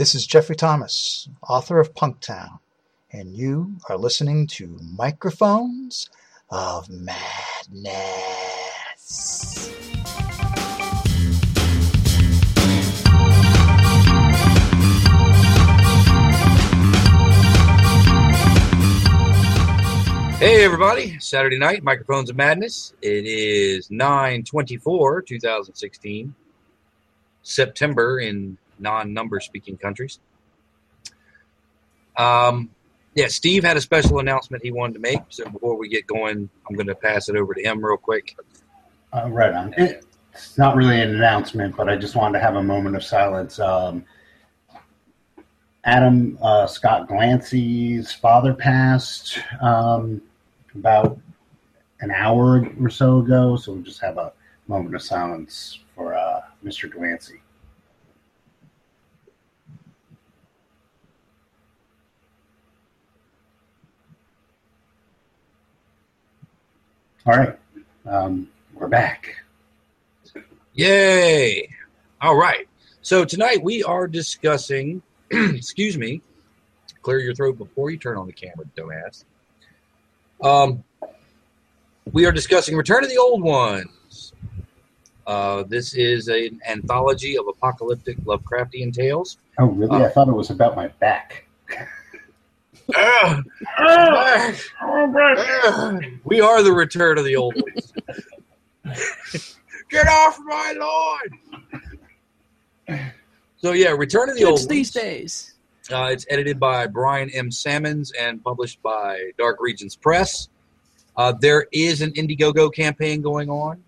This is Jeffrey Thomas, author of Punktown, and you are listening to Microphones of Madness. Hey everybody, Saturday night, Microphones of Madness. It is 924, 2016, September in non-number speaking countries. Um, yeah, Steve had a special announcement he wanted to make. So before we get going, I'm going to pass it over to him real quick. Uh, right on. It's not really an announcement, but I just wanted to have a moment of silence. Um, Adam uh, Scott Glancy's father passed um, about an hour or so ago, so we'll just have a moment of silence for uh, Mr. Glancy. All right, um, we're back. Yay! All right. So tonight we are discussing, excuse me, clear your throat before you turn on the camera, dumbass. Um, we are discussing Return of the Old Ones. Uh, this is an anthology of apocalyptic Lovecraftian tales. Oh, really? Uh, I thought it was about my back. Ah, ah. we are the Return of the Old Ones. Get off my lawn! So yeah, Return of the Old these Ones. days. Uh, it's edited by Brian M. Sammons and published by Dark Regions Press. Uh, there is an Indiegogo campaign going on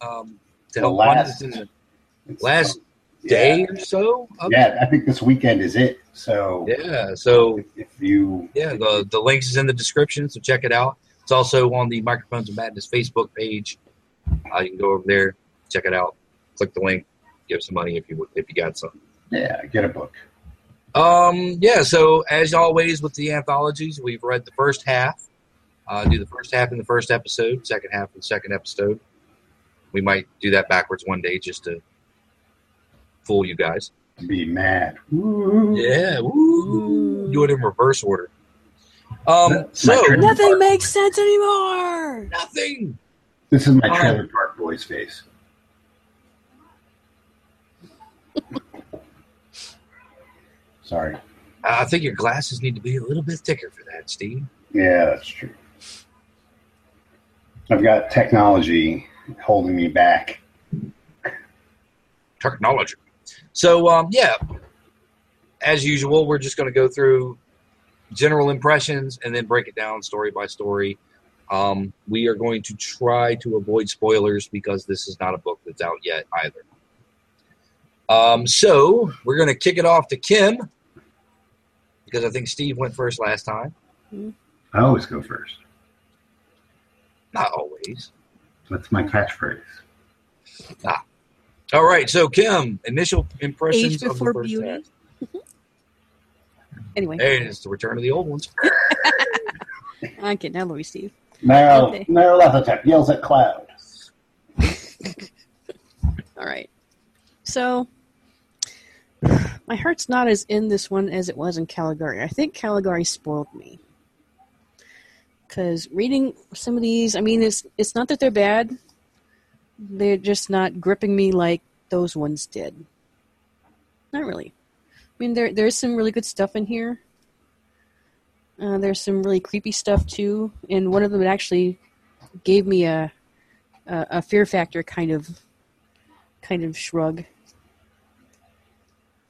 um, to The help fund last- this in the last yeah. day or so. Yeah, I think this weekend is it. So Yeah. So if, if you yeah, the the links is in the description, so check it out. It's also on the Microphones of Madness Facebook page. Uh, you can go over there, check it out, click the link, give some money if you if you got some. yeah get a book. Um, yeah, so as always with the anthologies, we've read the first half. Uh, do the first half in the first episode, second half in the second episode. We might do that backwards one day just to fool you guys. Be mad. Woo. Yeah, woo. do it in reverse order. Um, so turn. Nothing makes sense anymore. nothing. This is my Um, trailer park boys face. Sorry. I think your glasses need to be a little bit thicker for that, Steve. Yeah, that's true. I've got technology holding me back. technology. So, um, yeah, as usual, we're just going to go through general impressions and then break it down story by story. Um, we are going to try to avoid spoilers because this is not a book that's out yet either. Um, so, we're going to kick it off to Kim because I think Steve went first last time. I always go first. Not always. That's my catchphrase. All right, so Kim, initial impressions Age of the before first beauty. half. Mm-hmm. Anyway, And it's the return of the old ones. okay, now Louis Steve. Meryl, Okay. Meryl Leathertech yells at Cloud. All right. So, my heart's not as in this one as it was in Caligari. I think Caligari spoiled me. Because reading some of these, I mean, it's it's not that they're bad. They're just not gripping me like those ones did. Not really. I mean, there there's some really good stuff in here. Uh, there's some really creepy stuff too, and one of them actually gave me a a, a fear factor kind of kind of shrug,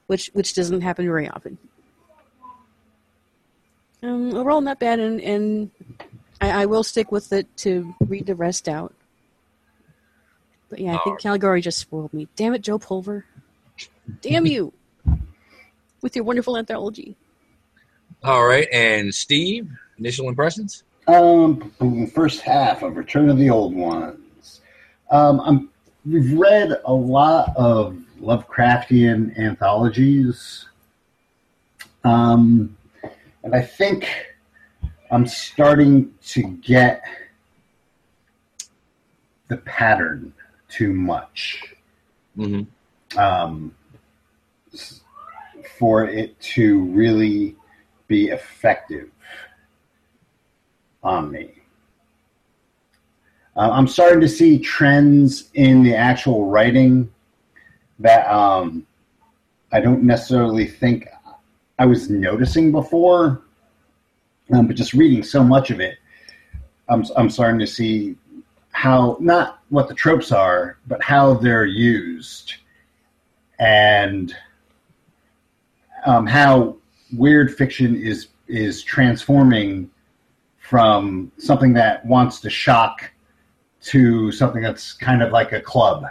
which which doesn't happen very often. Um, overall, not bad, and, and I, I will stick with it to read the rest out. But yeah, I think Alright. Caligari just spoiled me. Damn it, Joe Pulver! Damn you! With your wonderful anthology. All right, and Steve, initial impressions? Um, boom, first half of Return of the Old Ones. Um, I'm, we've read a lot of Lovecraftian anthologies, um, and I think I'm starting to get the pattern too much. Mm-hmm. Um, for it to really be effective on me. Uh, I'm starting to see trends in the actual writing that um, I don't necessarily think I was noticing before, um, but just reading so much of it, I'm, I'm starting to see how not what the tropes are, but how they're used, and um, how weird fiction is is transforming from something that wants to shock to something that's kind of like a club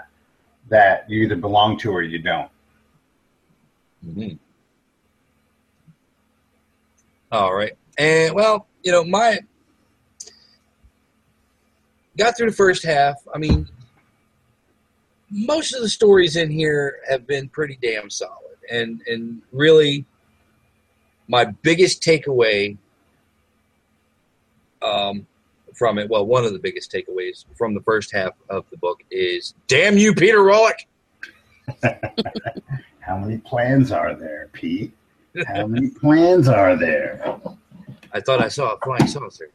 that you either belong to or you don't. Mhm. All right. And well, you know, my got through the first half. I mean, most of the stories in here have been pretty damn solid. And and really my biggest takeaway um, from it, well, one of the biggest takeaways from the first half of the book is damn you, Peter Rawlik. How many plans are there, Pete? How many plans are there? I thought I saw a flying saucer.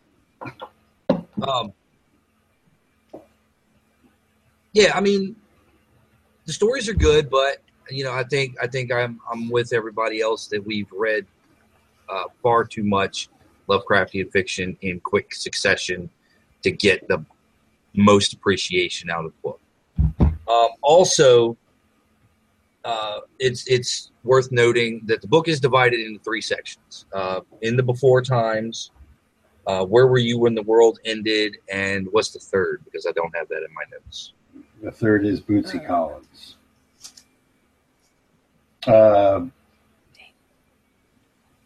Um, yeah, I mean, the stories are good, but you know, I think I think I'm I'm with everybody else that we've read uh, far too much Lovecraftian fiction in quick succession to get the most appreciation out of the book. Um, also, uh, it's it's worth noting that the book is divided into three sections. Uh, in the before times, uh, where were you when the world ended, and what's the third? Because I don't have that in my notes. The third is Bootsy Collins. Uh,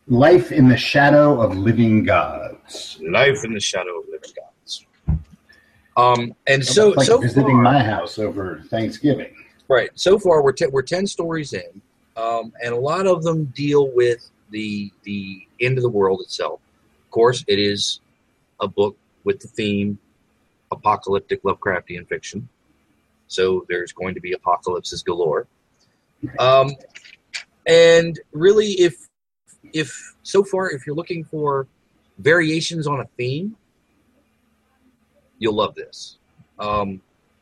Life in the Shadow of Living Gods. Life in the Shadow of Living Gods. Um, and so It's like so visiting far, my house over Thanksgiving. Right. So far, we're te- we're ten stories in, um, and a lot of them deal with the the end of the world itself. Of course, it is a book with the theme apocalyptic Lovecraftian fiction. So there's going to be apocalypses galore. Um, and really, if if so far, if you're looking for variations on a theme, you'll love this. Um,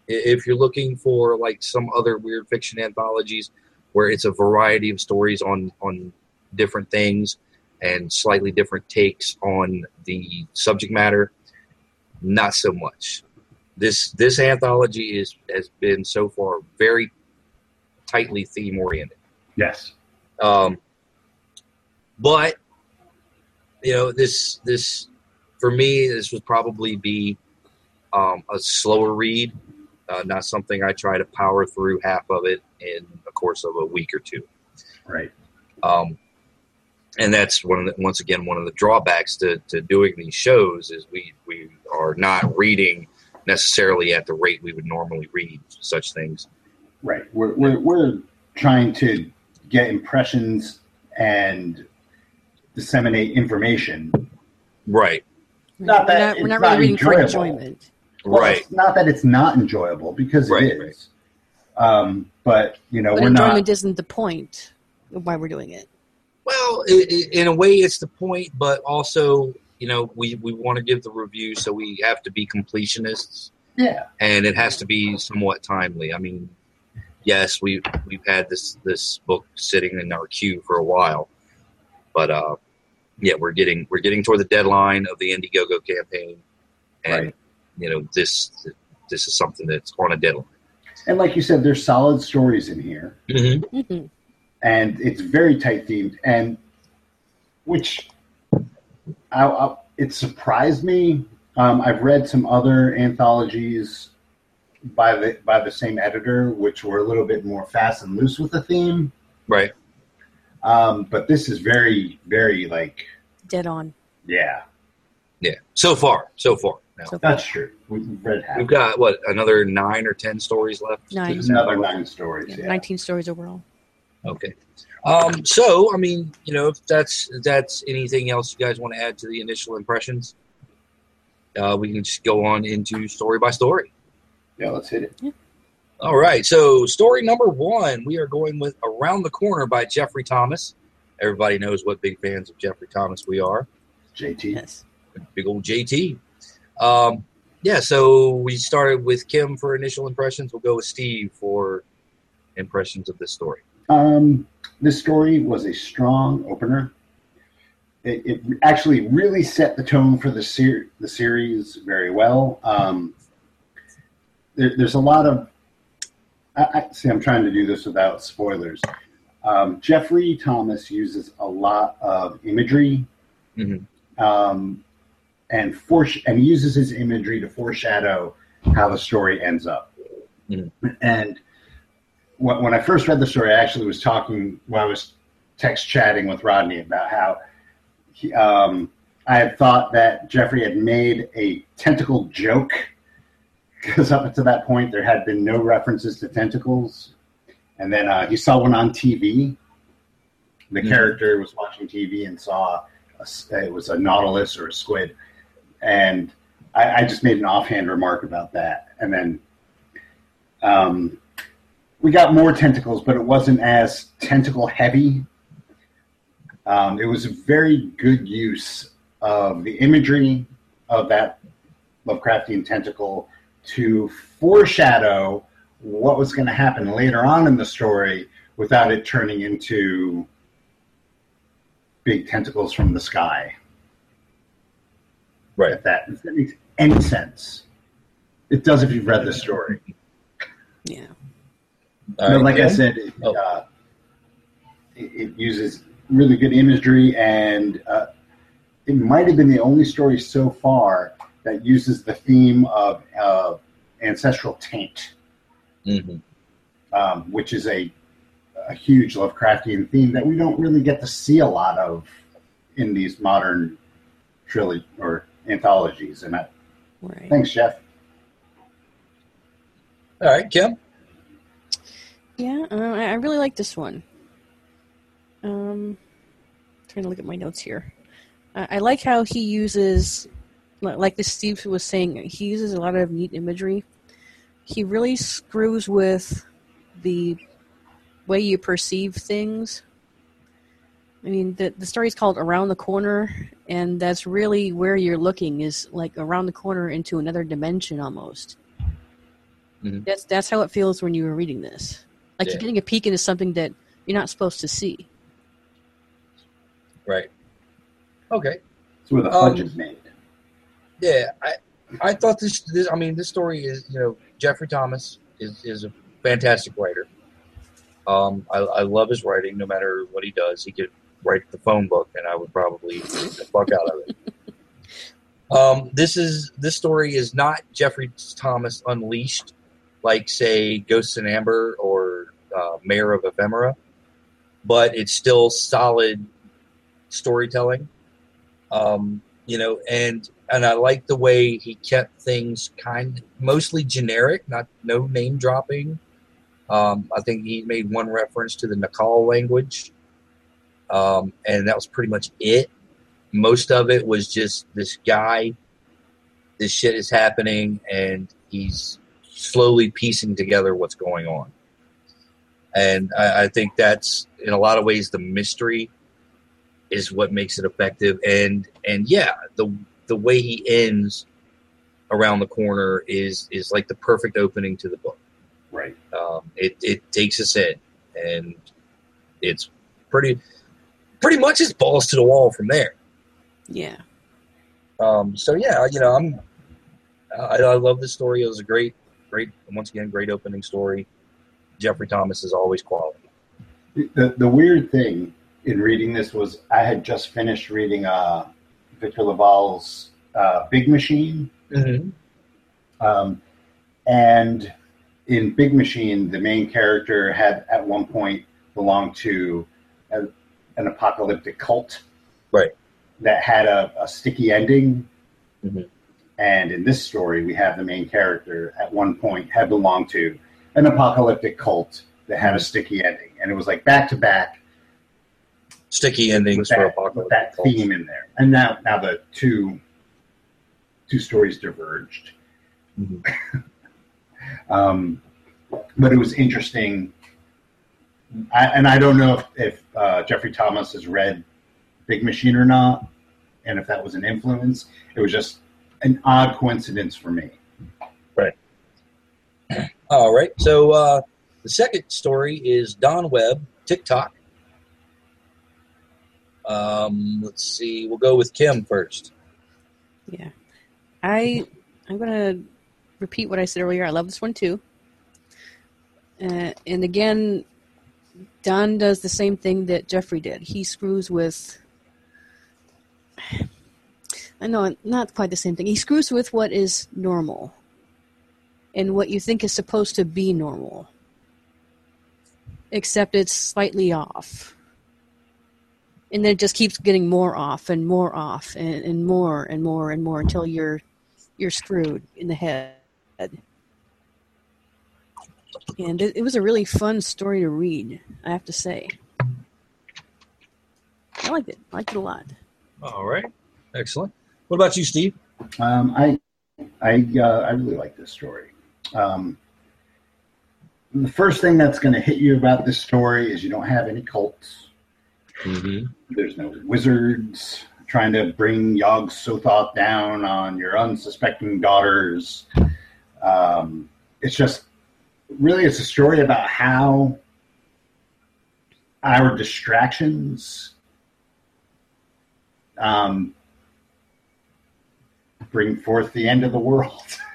if you're looking for like some other weird fiction anthologies where it's a variety of stories on on different things and slightly different takes on the subject matter not so much this this anthology is has been so far very tightly theme oriented Yes. um, but you know, this this for me, this would probably be um, a slower read, uh, not something I try to power through half of it in a course of a week or two. Right. Um, and that's one of the, once again one of the drawbacks to, to doing these shows is we we are not reading necessarily at the rate we would normally read such things. Right. We're, we're, we're trying to get impressions and disseminate information. Right, Not we're that not, we're not not really reading for enjoyment. Well, right. It's not that it's not enjoyable because Right, it is. Um, but you know, But we're enjoyment not. isn't the point of why we're doing it. Well, i i in a way, it's the point, but also, you know, we, we want to give the review, so we have to be completionists, Yeah. and it has to be somewhat timely. I mean, yes, we we've had this this book sitting in our queue for a while, but uh, yeah, we're getting we're getting toward the deadline of the Indiegogo campaign, and Right. you know, this this is something that's on a deadline. And like you said, there's solid stories in here. Mm-hmm. hmm and it's very tight themed and which I, I, it surprised me um, i've read some other anthologies by the by the same editor which were a little bit more fast and loose with the theme Right. um, but this is very very like Dead on. yeah Yeah. So far, so far. Now, So that's true we've read half we've got what another nine or ten stories left. Nine. Another nine stories yeah, yeah, 19 stories overall. Okay. Um, so, I mean, you know, if that's if that's anything else you guys want to add to the initial impressions, uh, we can just go on into story by story. yeah let's hit it All right. So, story number one, we are going with Around the Corner by Jeffrey Thomas. Everybody knows what big fans of Jeffrey Thomas we are. JT. Yes. Big old JT. Um, yeah, so we started with Kim for initial impressions. We'll go with Steve for impressions of this story. Um, this story was a strong opener. It, it actually really set the tone for the ser- the series very well. Um, there, there's a lot of. I, I, see, I'm trying to do this without spoilers. Um, Jeffrey Thomas uses a lot of imagery, Mhm. um, and and uses his imagery to foreshadow how the story ends up. Mhm. And when when I first read the story, I actually was talking when I was text chatting with Rodney about how he, um, I had thought that Jeffrey had made a tentacle joke because up until that point there had been no references to tentacles, and then uh, he saw one on TV. The Mhm. character was watching TV and saw a it was a nautilus or a squid, and I, I just made an offhand remark about that, and then. Um, we got more tentacles, but it wasn't as tentacle heavy. Um, it was a very good use of the imagery of that Lovecraftian tentacle to foreshadow what was going to happen later on in the story without it turning into big tentacles from the sky. Right. If that, if that makes any sense. It does if you've read the story. Yeah. All no, right, like I said, it, Oh. uh, it, it uses really good imagery, and uh, it might have been the only story so far that uses the theme of uh, ancestral taint, Mhm. um, which is a, a huge Lovecraftian theme that we don't really get to see a lot of in these modern trilogy or anthologies. And I, Right. thanks, Jeff. All right, Kim. Yeah, uh, I really like this one. Um, trying to look at my notes here. I I like how he uses, like the Steve was saying, he uses a lot of neat imagery. He really screws with the way you perceive things. I mean, the the story's called Around the Corner, and that's really where you're looking is like around the corner into another dimension almost. Mhm. That's that's how it feels when you were reading this. Like Yeah. you're getting a peek into something that you're not supposed to see. Right. Okay. That's where the Um, fudge is made. Yeah, I I thought this, this I mean this story is you know Jeffrey Thomas is is a fantastic writer. Um, I, I love his writing. No matter what he does, he could write the phone book, and I would probably read the fuck out of it. Um, this is this story is not Jeffrey Thomas unleashed, like say Ghosts in Amber or uh, Mayor of Ephemera, but it's still solid storytelling. Um, you know, and and I like the way he kept things kind mostly generic, not no name dropping. Um, I think he made one reference to the Naacal language, um, and that was pretty much it. Most of it was just this guy. This shit is happening, and he's slowly piecing together what's going on. And I, I think that's in a lot of ways the mystery is what makes it effective. And and yeah, the the way he ends around the corner is is like the perfect opening to the book. Right. Um, it it takes us in, and it's pretty pretty much it's balls to the wall from there. Yeah. Um, so yeah, you know, I'm I, I love this story. It was a great, great once again great opening story. Jeffrey Thomas is always quality. The, the weird thing in reading this was I had just finished reading uh, Victor LaValle's uh, Big Machine. Mm-hmm. Um, and in Big Machine, the main character had at one point belonged to a, an apocalyptic cult. Right. That had a, a sticky ending. Mhm. And in this story, we have the main character at one point had belonged to an apocalyptic cult that had a sticky ending. And it was like back to back Sticky endings for that, with apocalypse. that theme in there. And now, now the two two stories diverged. Mhm. Um, but it was interesting I, and I don't know if, if uh, Jeffrey Thomas has read Big Machine or not, and if that was an influence. It was just an odd coincidence for me. All right. So uh, the second story is Don Webb, TikTok. Um, let's see. We'll go with Kim first. Yeah. I I'm gonna repeat what I said earlier. I love this one too. Uh, and again, Don does the same thing that Jeffrey did. He screws with. I know not quite the same thing. He screws with what is normal, and what you think is supposed to be normal, except it's slightly off and then it just keeps getting more off and more off and, and more and more and more until you're you're screwed in the head. And it, it was a really fun story to read, I have to say. I liked it. I liked it a lot. All right. Excellent. What about you, Steve? Um, I I uh, I really like this story. Um, the first thing that's going to hit you about this story is you don't have any cults. Mm-hmm. There's no wizards trying to bring Yog Sothoth down on your unsuspecting daughters. Um, it's just really it's a story about how our distractions um, bring forth the end of the world.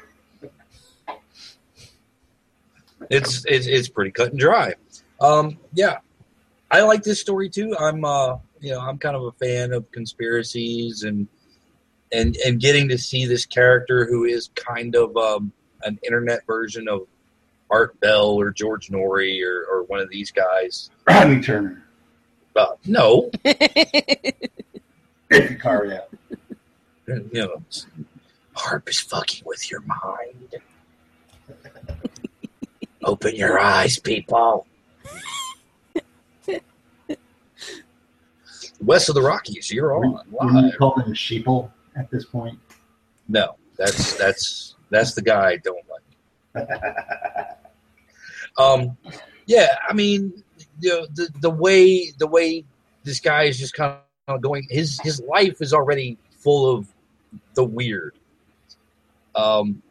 It's, it's it's pretty cut and dry. Um, yeah, I like this story too. I'm uh, you know I'm kind of a fan of conspiracies and and and getting to see this character who is kind of um, an internet version of Art Bell or George Noory or, or one of these guys. Rodney Turner, Uh, no, Icaria. you know, harp is fucking with your mind. Open your eyes, people. West of the Rockies, you're on Wouldn't you call them sheeple at this point? No, that's that's that's the guy I don't like. Um, yeah, I mean, you know, the the way the way this guy is just kind of going, his his life is already full of the weird, um,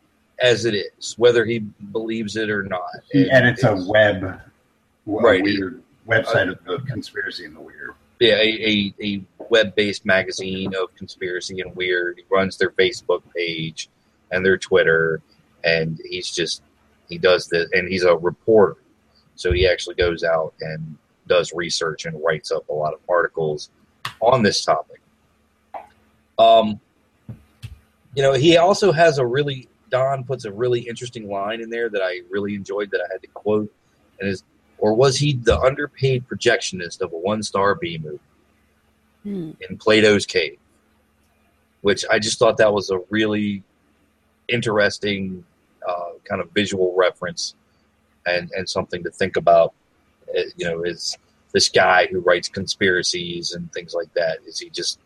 as it is, whether he believes it or not. and it's a web, Right. weird website of the conspiracy and the weird. yeah, a, a, a web based magazine of conspiracy and weird. He runs their Facebook page and their Twitter, and he's just he does this, and he's a reporter, so he actually goes out and does research and writes up a lot of articles on this topic. Um, you know, he also has a really Don puts a really interesting line in there that I really enjoyed that I had to quote, and is or was he the underpaid projectionist of a one star B movie? Hmm. in Plato's Cave, which I just thought that was a really interesting uh, kind of visual reference and, and something to think about. Uh, you know, is this guy who writes conspiracies and things like that? Is he just,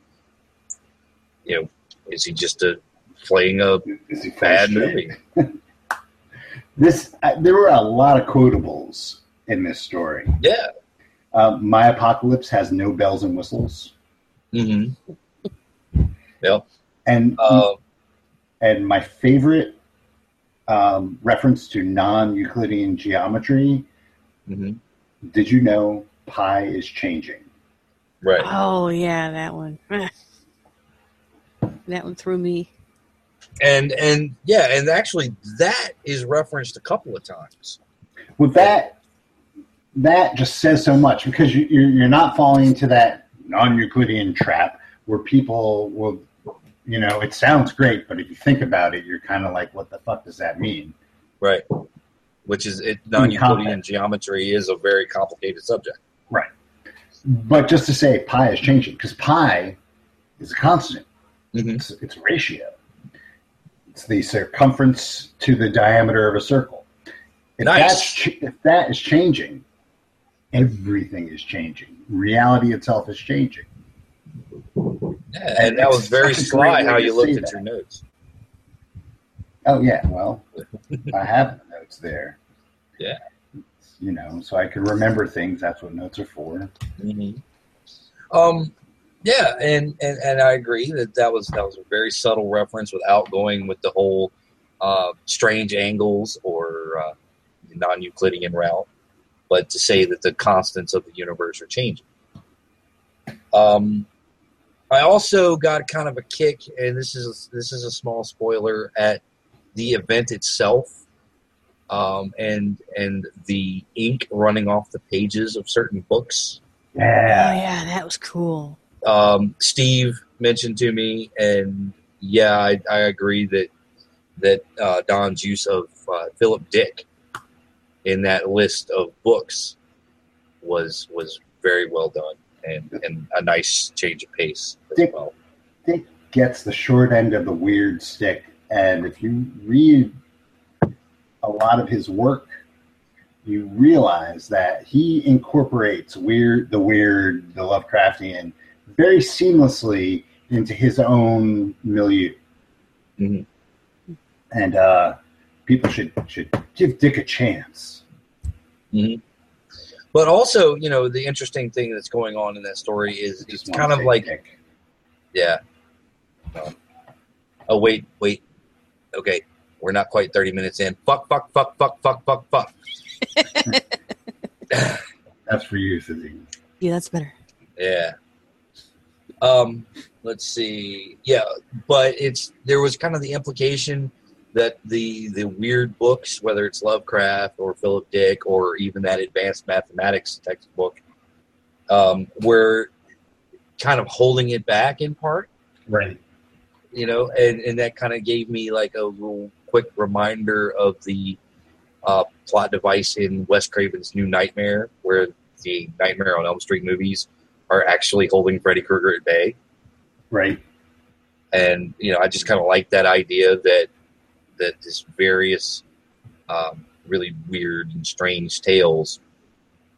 you know, is he just a playing a Is he full bad movie? This uh, there were a lot of quotables in this story. Yeah. Uh, My apocalypse has no bells and whistles, hmm Yep. and Uh, and my favorite um, reference to non-Euclidean geometry. hmm Did you know pi is changing? Right. Oh yeah, that one. that one threw me. And and yeah, and actually that is referenced a couple of times. Well, that that just says so much because you, you're you're not falling into that non-Euclidean trap where people will, you know, it sounds great, but if you think about it, you're kind of like, what the fuck does that mean? Right. Which is it non-Euclidean geometry is a very complicated subject. Right. But just to say pi is changing because pi is a constant. Mhm. It's, it's a ratio. It's the circumference to the diameter of a circle. If, Nice. that's, ch- if that is changing, everything is changing. Reality itself is changing. Yeah, and that was very It's such a sly how you looked at that. your notes. Oh yeah, well, I have the notes there. Yeah. you know, so I can remember things. That's what notes are for. Mhm. Um, yeah, and, and and I agree that that was that was a very subtle reference without going with the whole uh, strange angles or uh, non-Euclidean route, but to say that the constants of the universe are changing. Um, I also got kind of a kick, and this is this is a small spoiler at the event itself, um, and and the ink running off the pages of certain books Oh Yeah. yeah, that was cool. Um, Steve mentioned to me, and yeah, I, I agree that that uh, Don's use of uh, Philip Dick in that list of books was was very well done and, and a nice change of pace as Dick- well. Dick gets the short end of the weird stick, and if you read a lot of his work, you realize that he incorporates weird, the weird, the Lovecraftian, very seamlessly into his own milieu. Mhm. And uh, people should should give Dick a chance. But also, you know, the interesting thing that's going on in that story is Just it's kind of like Dick. Yeah. Um, oh wait, wait. Okay, we're not quite thirty minutes in. Fuck, fuck, fuck, fuck, fuck, fuck, fuck. That's for you, Suzy. Yeah, that's better. Yeah. Um, let's see. Yeah, but it's there was kind of the implication that the the weird books, whether it's Lovecraft or Philip Dick or even that advanced mathematics textbook, um, were kind of holding it back in part. Right. You know, and and that kind of gave me like a little quick reminder of the uh, plot device in Wes Craven's New Nightmare, where the Nightmare on Elm Street movies are actually holding Freddy Krueger at bay. Right. And you know, I just kind of like that idea that that this various um, really weird and strange tales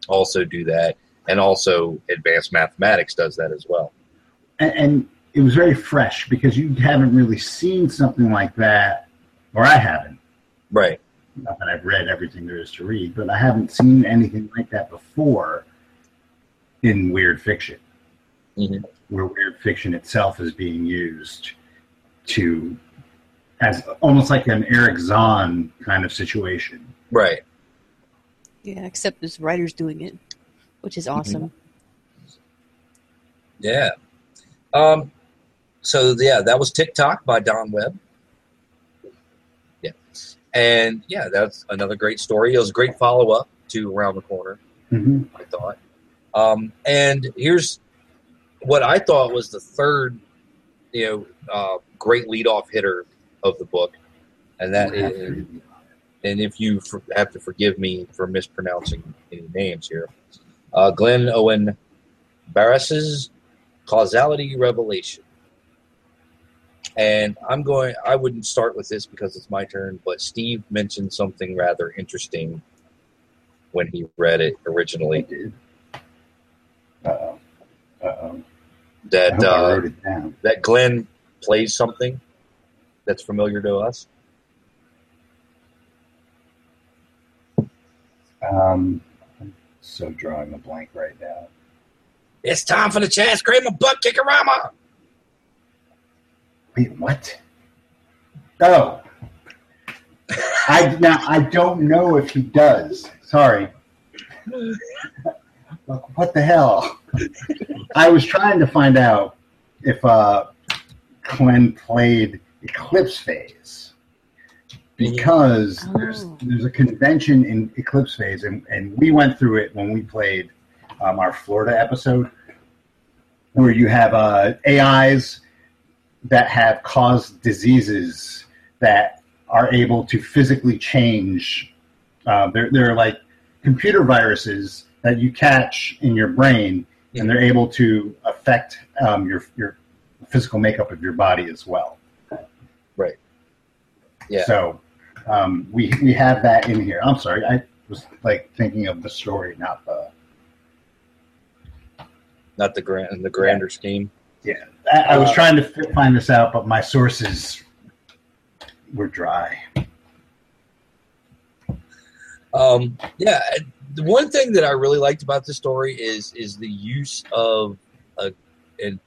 also do that, and also advanced mathematics does that as well. and, and it was very fresh because you haven't really seen something like that, or I haven't. Right. Not that I've read everything there is to read, but I haven't seen anything like that before in weird fiction, Mhm. where weird fiction itself is being used to as almost like an Erich Zann kind of situation. Right. Yeah, except this writer's doing it, which is awesome. Yeah. Um, so yeah, that was TikTok by Don Webb. Yeah, and yeah, that's another great story. It was a great follow up to Around the Corner. hmm I thought. Um, and here's what I thought was the third, you know, uh, great leadoff hitter of the book, and that is, and if you for, have to forgive me for mispronouncing any names here, uh, Glynn Owen Barrass's Causality Revelation. And I'm going, I wouldn't start with this because it's my turn, but Steve mentioned something rather interesting when he read it originally. Uh-oh. Uh-oh. That uh, wrote it down. that Glynn plays something that's familiar to us. Um, I'm so drawing a blank right now. It's time for the Chaz Kramer butt kickerama. Wait, what? Oh, I now I don't know if he does. Sorry. Like, What the hell? I was trying to find out if uh, Glynn played Eclipse Phase because there's Oh. there's a convention in Eclipse Phase, and, and we went through it when we played um, our Florida episode, where you have uh, AIs that have caused diseases that are able to physically change. Uh, they're, they're like computer viruses that you catch in your brain, and they're able to affect um, your your physical makeup of your body as well. Right. Yeah. So um, we we have that in here. I'm sorry, I was like thinking of the story, not the. Not the grand, the grander scheme. Yeah, I, I was Uh, trying to find this out, but my sources were dry. Um, yeah, the one thing that I really liked about the story is is the use of a, and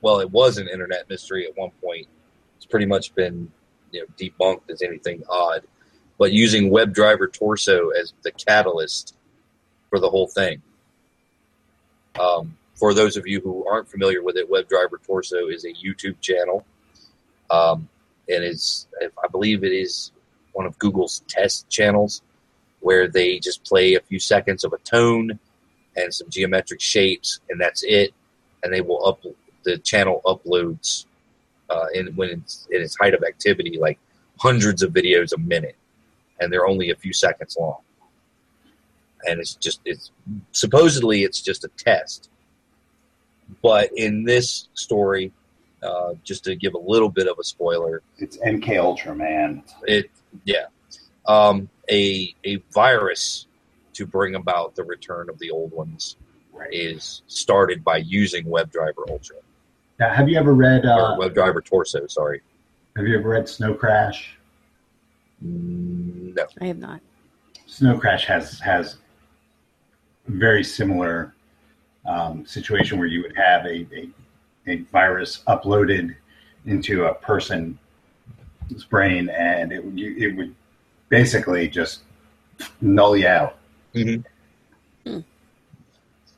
well, it was an internet mystery at one point. It's pretty much been you know debunked as anything odd, but using WebDriver Torso as the catalyst for the whole thing. Um, for those of you who aren't familiar with it, WebDriver Torso is a YouTube channel, um, and it's I believe it is one of Google's test channels where they just play a few seconds of a tone and some geometric shapes, and that's it. And they will up the channel uploads uh, in when it's in its height of activity, like hundreds of videos a minute, and they're only a few seconds long. And it's just it's supposedly it's just a test, but in this story, uh, just to give a little bit of a spoiler, It's MK Ultra, man. it yeah um, a a virus to bring about the return of the old ones Right. is started by using WebDriver Ultra Now, have you ever read? Uh, WebDriver Torso. Sorry, have you ever read Snow Crash? Mm, no. I have not. Snow Crash has has very similar um, situation where you would have a, a a virus uploaded into a person's brain, and it would you, it would basically just null you out.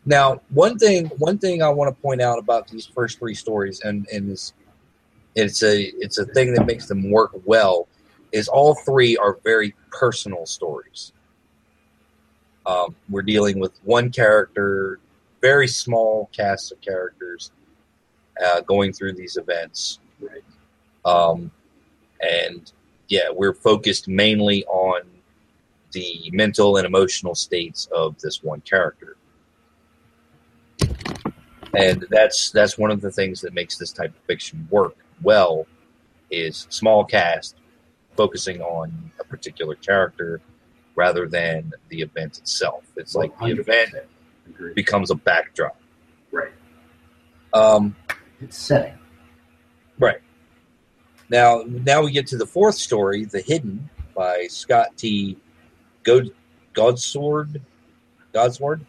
Now, one thing one thing I want to point out about these first three stories, and and this, it's a it's a thing that makes them work well, is all three are very personal stories. Um, we're dealing with one character, very small cast of characters, uh, going through these events, Right. um, and yeah, we're focused mainly on the mental and emotional states of this one character and that's that's one of the things that makes this type of fiction work well is small cast focusing on a particular character rather than the event itself it's like the event 100% agree. becomes a backdrop Right. um, It's setting. right now now we get to the fourth story the hidden by scott t God, godsword godsword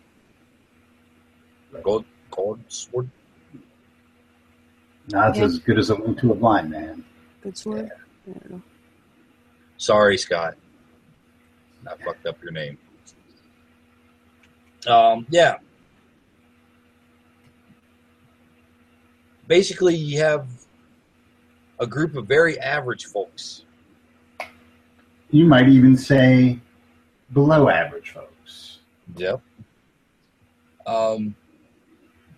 God, godsword Not Yeah. as good as a link to a blind man. Good sword. I. Sorry, Scott. I fucked up your name. Um, yeah. Basically, you have a group of very average folks. You might even say below average folks. Yep. Um,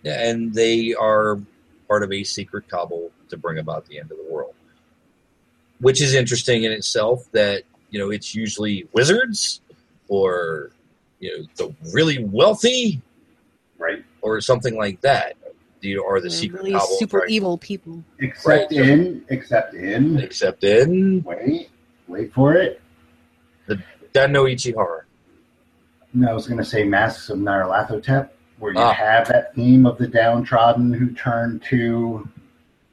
and they are part of a secret cabal to bring about the end of the world, which is interesting in itself. That you know, it's usually wizards or you know the really wealthy Right. or something like that. You know, are the They're secret really cabal super trying- evil people. Except Right. in, except in, except in wait, wait for it. Dano Ichihara. No, I was going to say Masks of Nyarlathotep, where you Ah. have that theme of the downtrodden who turn to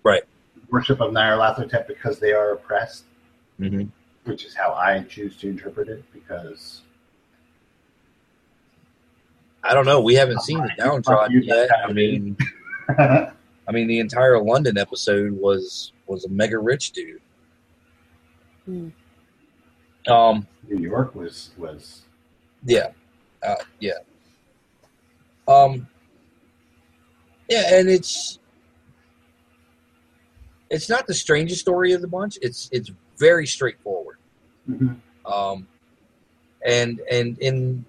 Right. worship of Nyarlathotep because they are oppressed, hmm which is how I choose to interpret it. Because I don't know. We haven't seen the downtrodden yet. I mean, I mean, the entire London episode was was a mega rich dude. Hmm. Um, New York was was yeah, uh, yeah, um, yeah, and it's it's not the strangest story of the bunch. It's it's very straightforward. mhm, Um, and and in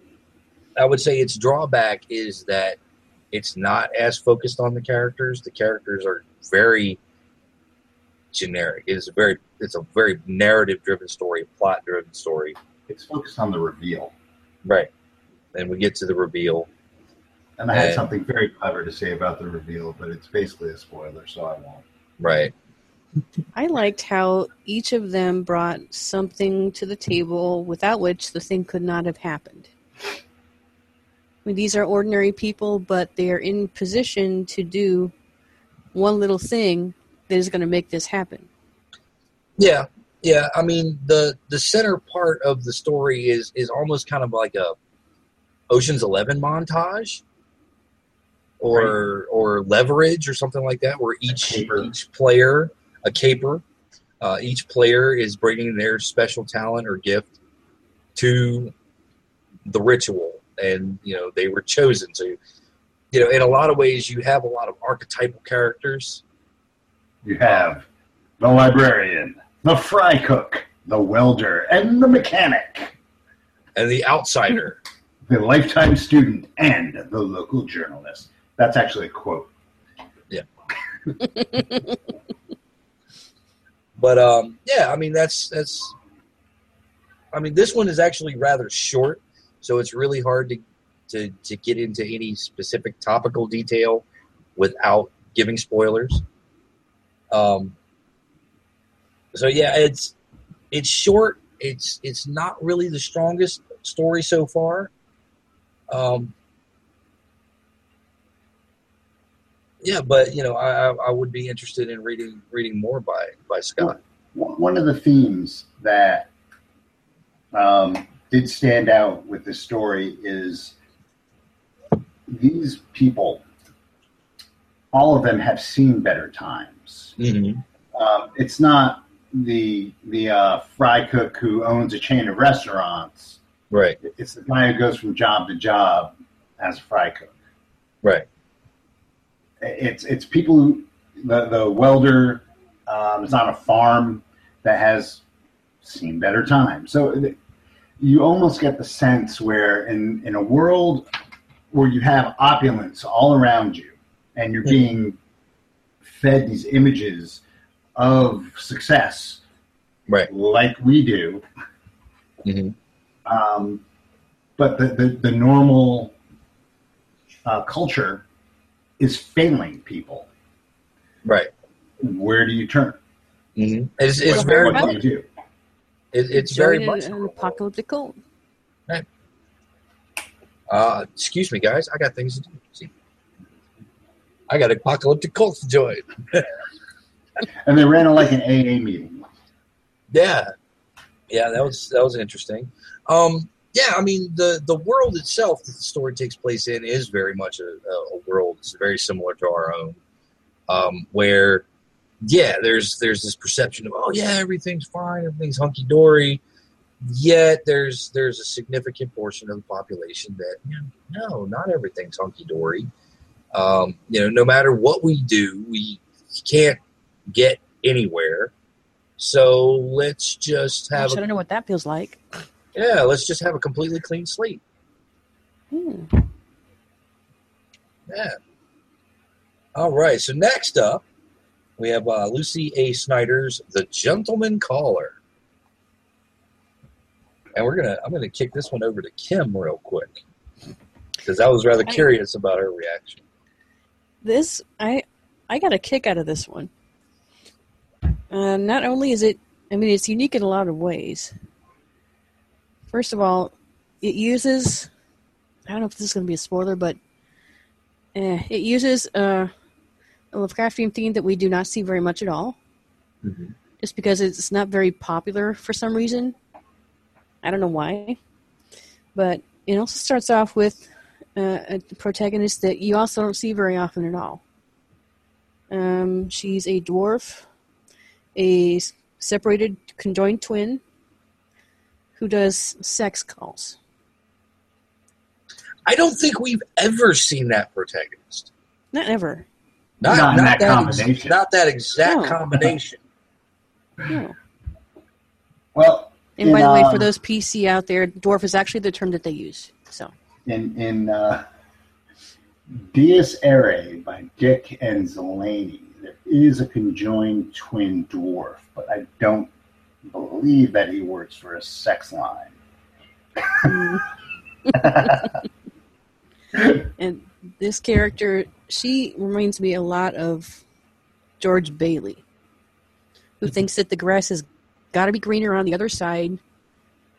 I would say its drawback is that it's not as focused on the characters. The characters are very generic. It is a very it's a very narrative driven story, plot driven story. it's focused on the reveal. Right. And we get to the reveal. And I had And- something very clever to say about the reveal, but it's basically a spoiler, so I won't. Right. I liked how each of them brought something to the table without which the thing could not have happened. I mean, these are ordinary people, but they are in position to do one little thing that is going to make this happen. Yeah. Yeah, I mean the the center part of the story is is almost kind of like a Ocean's Eleven montage, or or Leverage or something like that, where each each player a caper, uh, each player is bringing their special talent or gift to the ritual, and you know they were chosen. So, you know, in a lot of ways, you have a lot of archetypal characters. You have the librarian, the fry cook, the welder, and the mechanic, And the outsider, the lifetime student, and the local journalist. That's actually a quote. Yeah. but um, yeah, I mean that's that's. I mean, this one is actually rather short, so it's really hard to to to get into any specific topical detail without giving spoilers. Um. So yeah, it's it's short. It's it's not really the strongest story so far. Um. Yeah, but you know, I I would be interested in reading reading more by by Scott. One one of the themes that um, did stand out with this story is these people, all of them have seen better times. Mm-hmm. Um, it's not the the uh, fry cook who owns a chain of restaurants. Right, It's the guy who goes from job to job as a fry cook. right, It's it's people who the the welder um, is on a farm that has seen better times. So you almost get the sense where in in a world where you have opulence all around you and you're being fed these images of success right. like we do hmm um, but the, the, the normal uh, culture is failing people. Right. Where do you turn? hmm It's, it's Well, very what do you do? It, it's very an, much. an apocalyptic cult. Uh, excuse me, guys. I got things to do. See, I got apocalyptic cults to join. And they ran it like an AA meeting. Yeah, yeah. That was that was interesting. Um, yeah, I mean the the world itself that the story takes place in is very much a, a a world. It's very similar to our own, um, where yeah, there's there's this perception of oh yeah, everything's fine, everything's hunky dory. Yet there's there's a significant portion of the population that you know, no, not everything's hunky dory. Um, you know, no matter what we do, we can't get anywhere. So let's just have I a, don't know what that feels like. yeah, let's just have a completely clean slate. Hmm. Yeah. All right. So next up, we have uh, Lucy A. Snyder's "The Gentleman Caller," and we're gonna I'm gonna kick this one over to Kim real quick because I was rather I- curious about her reaction. This I I got a kick out of this one. Uh, not only is it, I mean, it's unique in a lot of ways. First of all, it uses. I don't know if this is going to be a spoiler, but eh, it uses uh, a Lovecraftian theme that we do not see very much at all. Mm-hmm. just because it's not very popular for some reason. I don't know why. But it also starts off with uh, a protagonist that you also don't see very often at all. Um, she's a dwarf, a separated conjoined twin who does sex calls. I don't think we've ever seen that protagonist. Not ever. Not in that ex- combination. not that exact No. combination. No. Well, And by in, the way, for um, those PC out there, dwarf is actually the term that they use. So in in uh, Deus Irae by Dick and Zelazny, there is a conjoined twin dwarf, but I don't believe that he works for a sex line. mm. and this character, she reminds me a lot of George Bailey, who mm-hmm. thinks that the grass has got to be greener on the other side.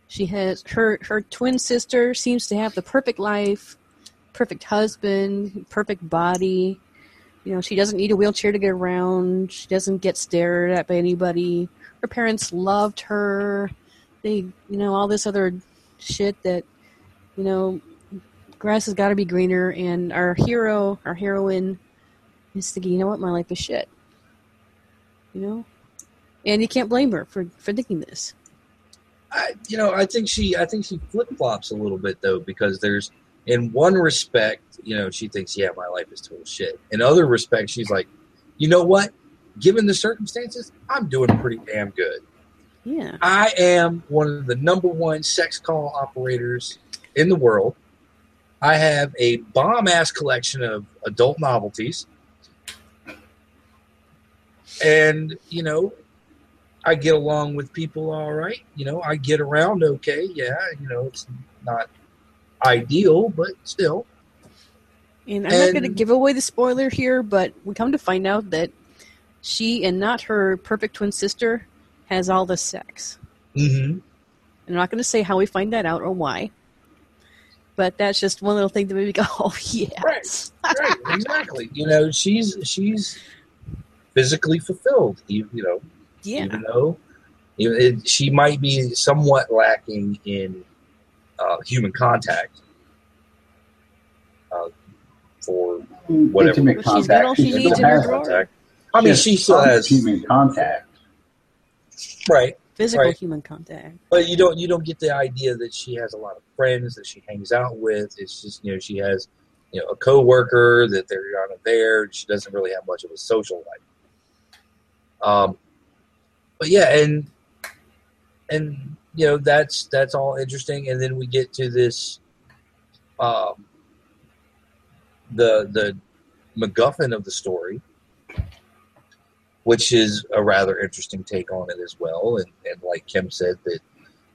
She has her her twin sister seems to have the perfect life, perfect husband, perfect body, You know, she doesn't need a wheelchair to get around. She doesn't get stared at by anybody. Her parents loved her. They, you know, all this other shit that, you know, grass has got to be greener. And our hero, our heroine, is thinking, you know what, my life is shit. You know, and you can't blame her for for thinking this. I, you know, I think she, I think she flip flops a little bit though, because there's, in one respect, you know, she thinks, yeah, my life is total shit. In other respects, she's like, you know what? Given the circumstances, I'm doing pretty damn good. Yeah. I am one of the number one sex call operators in the world. I have a bomb ass collection of adult novelties. And, you know, I get along with people all right. You know, I get around okay. Yeah, you know, it's not ideal, but still. And I'm not going to give away the spoiler here, but we come to find out that she and not her perfect twin sister has all the sex. Mm-hmm. I'm not going to say how we find that out or why, but that's just one little thing that made me go, "Oh yes, right, exactly. You know, she's she's physically fulfilled. You, you know, yeah, even though you know, it, she might be somewhat lacking in uh, human contact uh, for Whatever. Intimate But she's got all contact. she needs in her has contact. I mean, she still has human contact. right, physical Right. human contact." but you don't you don't get the idea that she has a lot of friends that she hangs out with. It's just you know she has you know a coworker that they're kind of there. She doesn't really have much of a social life. Um, but yeah, and and you know that's that's all interesting. And then we get to this, um, the the MacGuffin of the story, which is a rather interesting take on it as well. And and like Kim said, that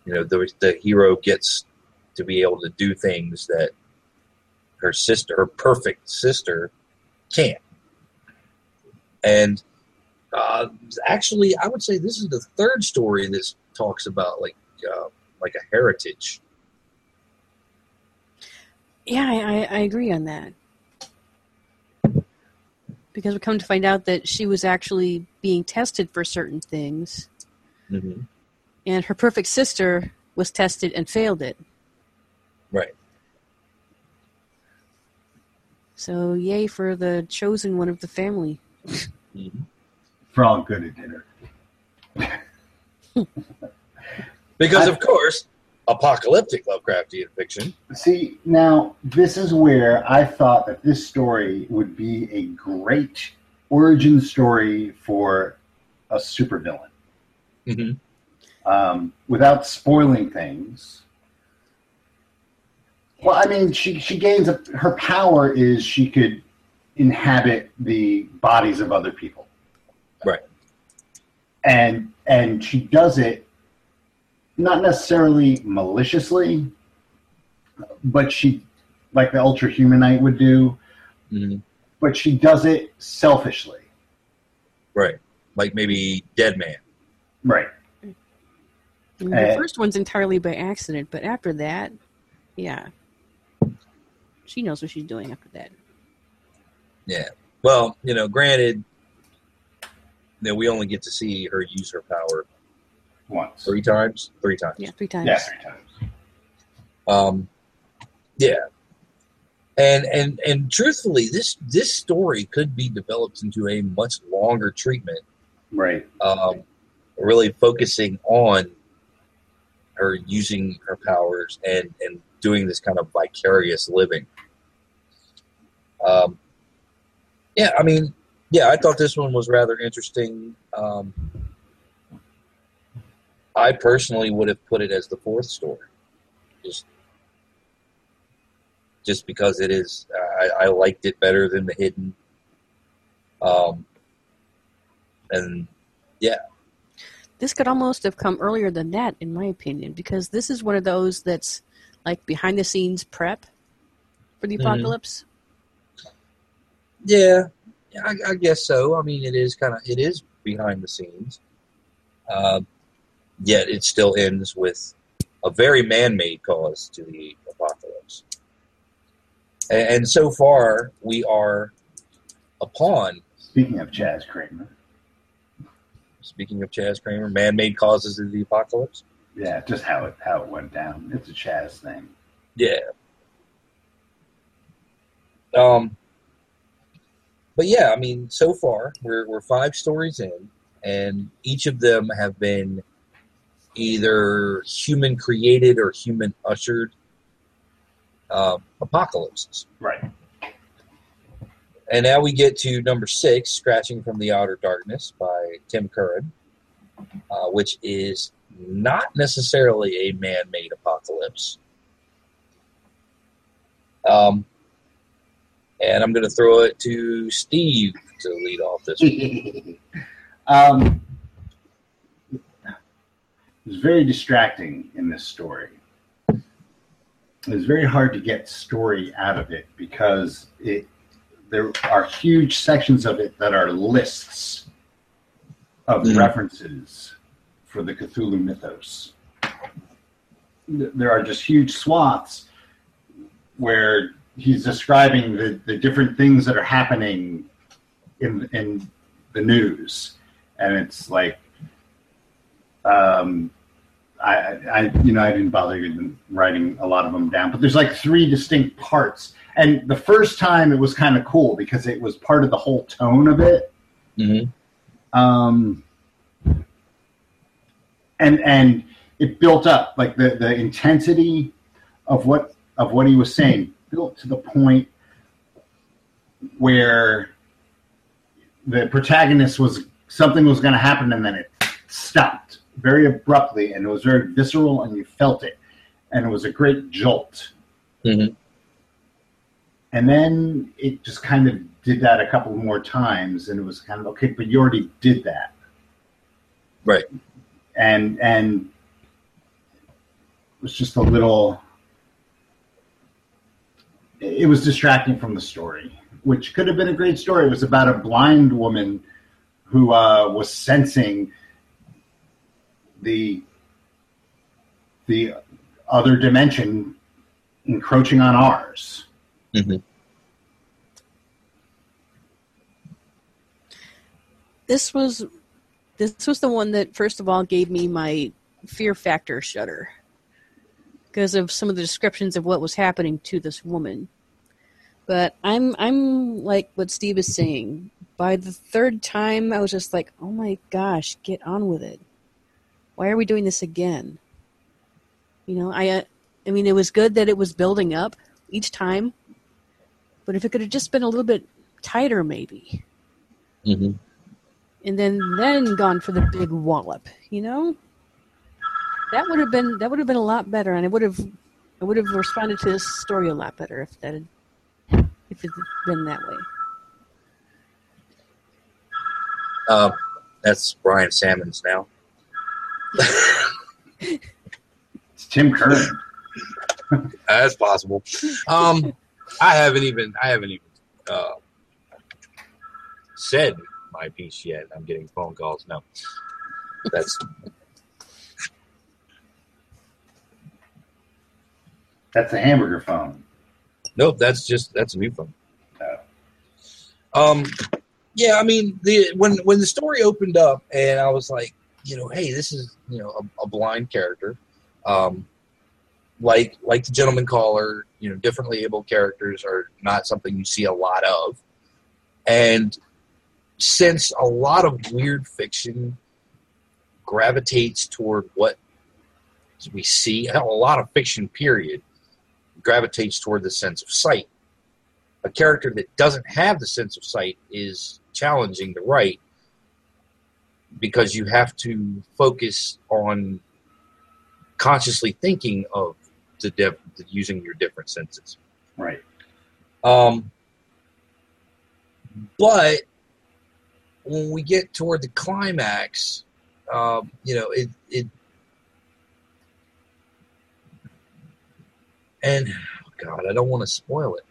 you know the the hero gets to be able to do things that her sister, her perfect sister, can't. And uh, actually, I would say this is the third story that talks about like uh, like a heritage. Yeah, I, I, I agree on that. Because we come to find out that she was actually being tested for certain things, Mm-hmm. and her perfect sister was tested and failed it. Right. So, yay for the chosen one of the family. Mm-hmm. For all good it did her. Because of course, apocalyptic Lovecraftian fiction. See, now this is where I thought that this story would be a great origin story for a supervillain. Mm-hmm. Um, without spoiling things. Well, I mean, she she gains a, her power is she could inhabit the bodies of other people, Right. and and she does it not necessarily maliciously, but she like the ultra humanite would do, Mm-hmm. but she does it selfishly. Right. Like maybe Dead Man. Right. And the Uh, first one's entirely by accident, but after that, yeah. She knows what she's doing after that. Yeah. Well, you know, granted, that we only get to see her use her power Once. three times. Three times. Yeah, three times. Yeah, three times. Um, yeah. And and and truthfully, this this story could be developed into a much longer treatment, Right. um, really focusing on her using her powers and and doing this kind of vicarious living. Um, yeah, I mean, yeah, I thought this one was rather interesting. Um, I personally would have put it as the fourth story, just just because it is. I, I liked it better than the hidden. Um, and yeah, This could almost have come earlier than that, in my opinion, because this is one of those that's like behind the scenes prep for the Mhm. apocalypse. Yeah, yeah, I, I guess so. I mean, it is kind of it is behind the scenes, uh, yet it still ends with a very man-made cause to the apocalypse. And, and so far, we are upon. Speaking of Chaz Kramer, Speaking of Chaz Kramer, man-made causes of the apocalypse. yeah, just how it how it went down. It's a Chaz thing. Yeah. Um. But yeah, I mean, so far we're we're five stories in, and each of them have been either human created or human ushered uh, apocalypses. Right. And now we get to number six, Scratching from the Outer Darkness by Tim Curran, uh, which is not necessarily a man made apocalypse. Um, and I'm going to throw it to Steve to lead off this one. um, it was very distracting in this story. It's very hard to get story out of it because it there are huge sections of it that are lists of Mhm. references for the Cthulhu mythos. There are just huge swaths where he's describing the, the different things that are happening in in the news, and it's like, um, I, I you know I didn't bother even writing a lot of them down, but there's like three distinct parts, and the first time it was kind of cool because it was part of the whole tone of it. Mhm. Um, and and it built up like the the intensity of what of what he was saying built to the point where the protagonist was something was going to happen and then it stopped very abruptly and it was very visceral and you felt it and it was a great jolt Mhm. and then it just kind of did that a couple more times and it was kind of okay but you already did that Right. and and it was just a little it was distracting from the story which could have been a great story it was about a blind woman who uh, was sensing the the other dimension encroaching on ours Mhm. This was this was the one that first of all gave me my fear factor shudder because of some of the descriptions of what was happening to this woman. But I'm I'm like what Steve is saying. By the third time, I was just like, "Oh my gosh, get on with it! Why are we doing this again?" You know, I uh, I mean, it was good that it was building up each time, but if it could have just been a little bit tighter, maybe Mhm. and then then gone for the big wallop you know that would have been that would have been a lot better and i would have i would have responded to this story a lot better if that had if it had been that way Uh, that's Brian Sammons now. it's tim curran That's possible. Um, I haven't even I haven't even uh, said my piece yet. I'm getting phone calls. No, that's that's a hamburger phone nope. That's just that's a new phone. Oh. Um, yeah. I mean, the when when the story opened up, and I was like, you know, hey, this is you know a, a blind character. Um, like like the gentleman caller, you know, differently able characters are not something you see a lot of. And since a lot of weird fiction gravitates toward what we see, a lot of fiction, period, gravitates toward the sense of sight. A character that doesn't have the sense of sight is challenging to write because you have to focus on consciously thinking of the, diff- using your different senses. right Um, but when we get toward the climax, um, you know, it, it and oh God, I don't want to spoil it.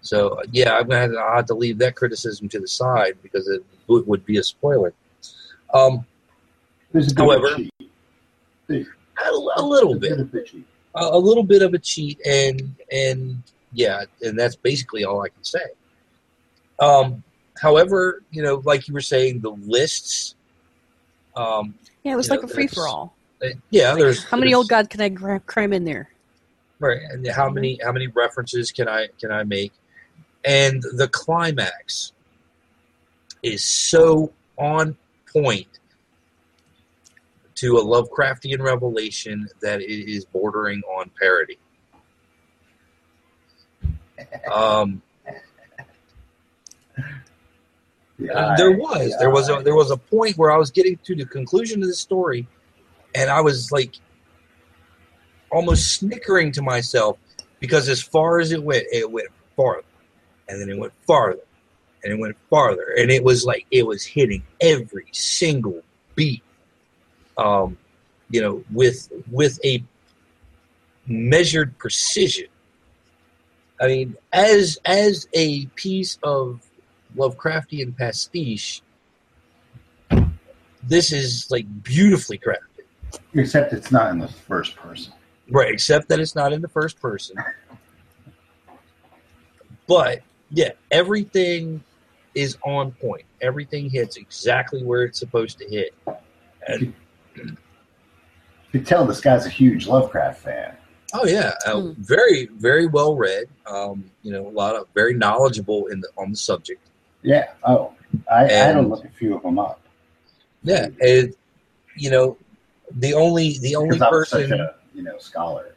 So yeah, I'm gonna have to, I'll have to leave that criticism to the side because it would, would be a spoiler. Um, a However, a a, a little bit. a of a cheat. a, a little bit of a cheat and and yeah and that's basically all i can say Um, however, you know, like you were saying, the lists. Um, Yeah, it was like know, a free for all. uh, yeah, there's How many there's- old god can I gra- cram in there? right? And how many how many references can I can I make? And the climax is so on point to a Lovecraftian revelation that it is bordering on parody. Um, Yeah, there was there was a there was a point where I was getting to the conclusion of the story, and I was like almost snickering to myself because as far as it went, it went farther, and then it went farther, and it went farther, and it was like it was hitting every single beat, um, you know, with with a measured precision. I mean, as as a piece of Lovecraftian pastiche, this is like beautifully crafted. Except it's not in the first person. Right, except that it's not in the first person. But yeah, everything is on point. Everything hits exactly where it's supposed to hit. And You could tell this guy's a huge Lovecraft fan. oh yeah, uh, Hmm. very very well read. Um, you know, a lot of very knowledgeable in the on the subject. Yeah. Oh, I, I had to And- look a few of them up. Yeah, and you know, the only the only Because such person a you know scholar.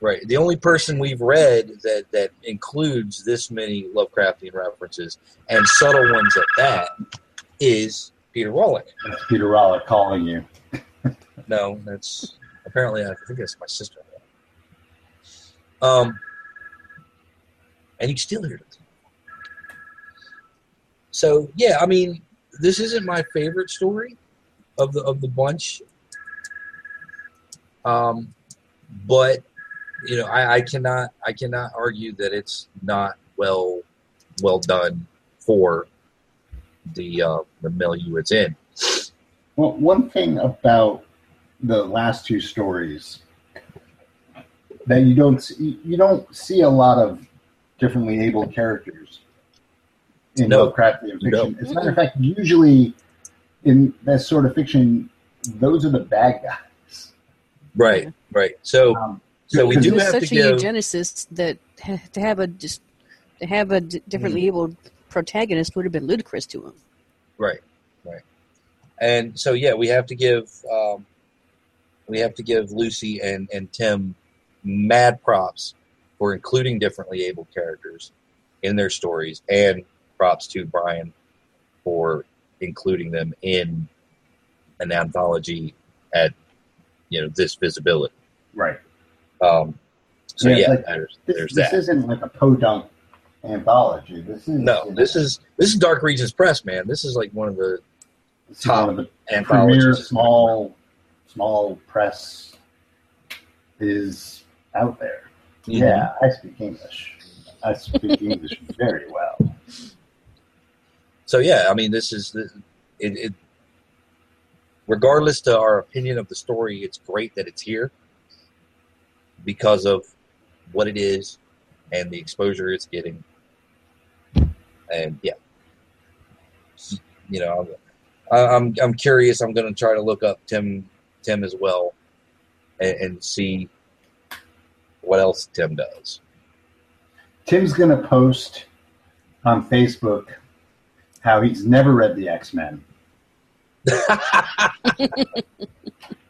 Right. The only person we've read that that includes this many Lovecraftian references and subtle ones at that is Peter Rawlik. That's Peter Rawlik calling you. No, that's apparently I think that's my sister. Um, and you still hear it. So yeah, I mean, this isn't my favorite story of the of the bunch. Um, but you know, I, I cannot I cannot argue that it's not well well done for the uh, the milieu it's in. Well, one thing about the last two stories that you don't see, you don't see a lot of differently abled characters in No. Lovecraftian fiction. No. As a matter of fact, usually in that sort of fiction, those are the bad guys. Right, right. So Um, so we do He was to such a give eugenicist that to have a just to have a d- differently Mm-hmm. abled protagonist would have been ludicrous to him. Right, right. And so yeah, we have to give um, we have to give Lucy and and Tim mad props for including differently able characters in their stories, and props to Brian for including them in an anthology at you know this visibility. right. Um, so Yeah, yeah, like, there's, This, there's this that. isn't like a podunk anthology. This is No, this is this is Dark Regions Press, man. This is like one of the is one of the premier small small press is out there. Mhm. Yeah, I speak English. I speak English very well. So yeah, I mean, this is it, it. Regardless to our opinion of the story, it's great that it's here because of what it is and the exposure it's getting. And yeah, you know, I'm I'm, I'm curious. I'm going to try to look up Tim Tim as well and, and see what else Tim does. Tim's going to post on Facebook how he's never read the X Men.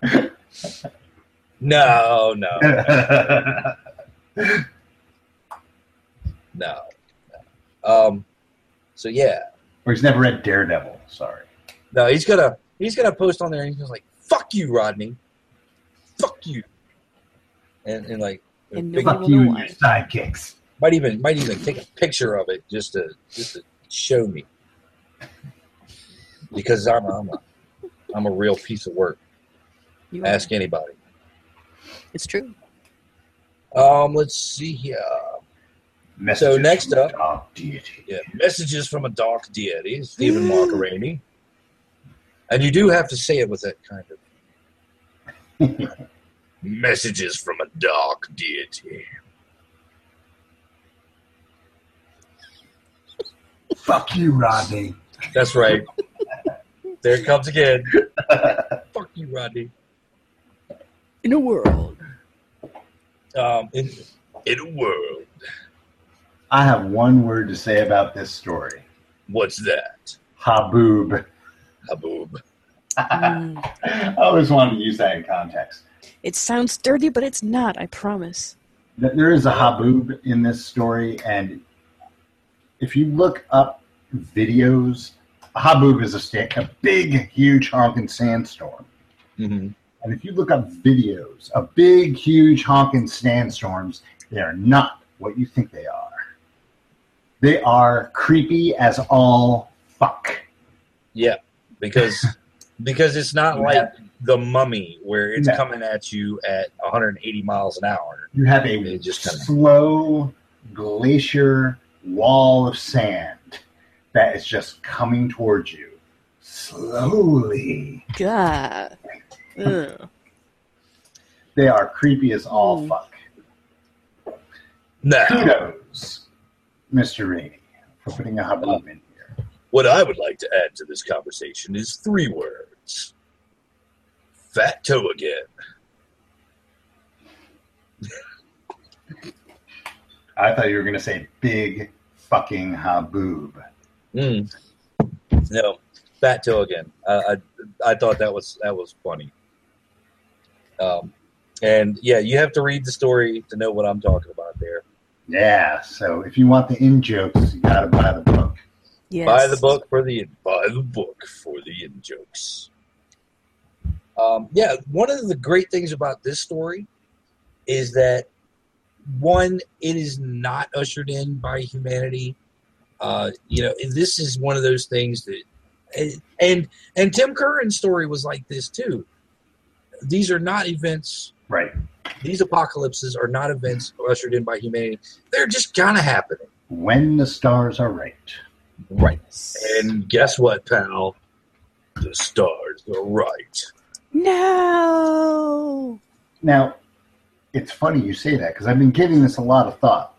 no, no, no, no. Um, so yeah, or he's never read Daredevil. Sorry. no, he's gonna he's gonna post on there. and He's just like, "Fuck you, Rodney. Fuck you," and, and like And big- nobody Fuck you and your sidekicks. might even might even take a picture of it just to just to show me because I'm a, I'm a I'm a real piece of work. You are. Ask anybody. It's true. Um, let's see here. Messages next from up- the dark deity. Yeah, messages from a dark deity, Stephen Mark Rainey. And you do have to say it with that kind of messages from a dark deity. Fuck you, Rodney. That's right. there it comes again. Fuck you, Rodney. In a world. Um, in, in a world. I have one word to say about this story. What's that? Haboob. Haboob. Mm. I always wanted to use that in context. It sounds dirty, but it's not, I promise. There is a haboob in this story, and if you look up videos, a haboob is a, sta- a big, huge honking sandstorm. hmm And if you look up videos of big, huge honking sandstorms, they are not what you think they are. They are creepy as all fuck. Yeah, because because it's not Yeah. like the mummy where it's Yeah. coming at you at 180 miles an hour. You have a It just kinda- slow glacier wall of sand that is just coming towards you slowly. God. Ugh. They are creepy as all Mm. fuck. Now, Kudos, Mr. Rainey, for putting a haboob in here. what I would like to add to this conversation is three words: fat toe again. I thought you were going to say big fucking haboob. Mm. No, fat toe again. I, I I thought that was that was funny. Um, and yeah, you have to read the story to know what I'm talking about there. Yeah, so if you want the in jokes, you got to buy the book. Yes. Buy the book for the buy the book for the in jokes. Um, yeah, one of the great things about this story is that one, it is not ushered in by humanity. Uh, you know, this is one of those things that, and and, and Tim Curran's story was like this too. These are not events. Right. These apocalypses are not events ushered in by humanity. They're just kind of happening. When the stars are right. Right. And guess what, pal? The stars are right. No. Now, it's funny you say that because I've been giving this a lot of thought.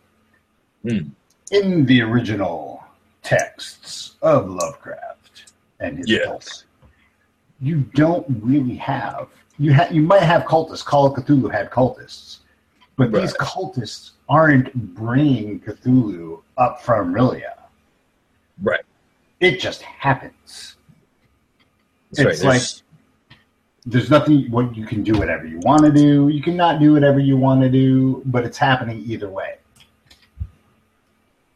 Hmm. In the original texts of Lovecraft and his Yes. Tolkien, you don't really have you ha- you might have cultists. Call of Cthulhu had cultists, but these cultists aren't bringing Cthulhu up from R'lyeh. Right. It just happens. That's right. It's like- There's- there's nothing what you can do whatever you want to do you cannot do whatever you want to do but it's happening either way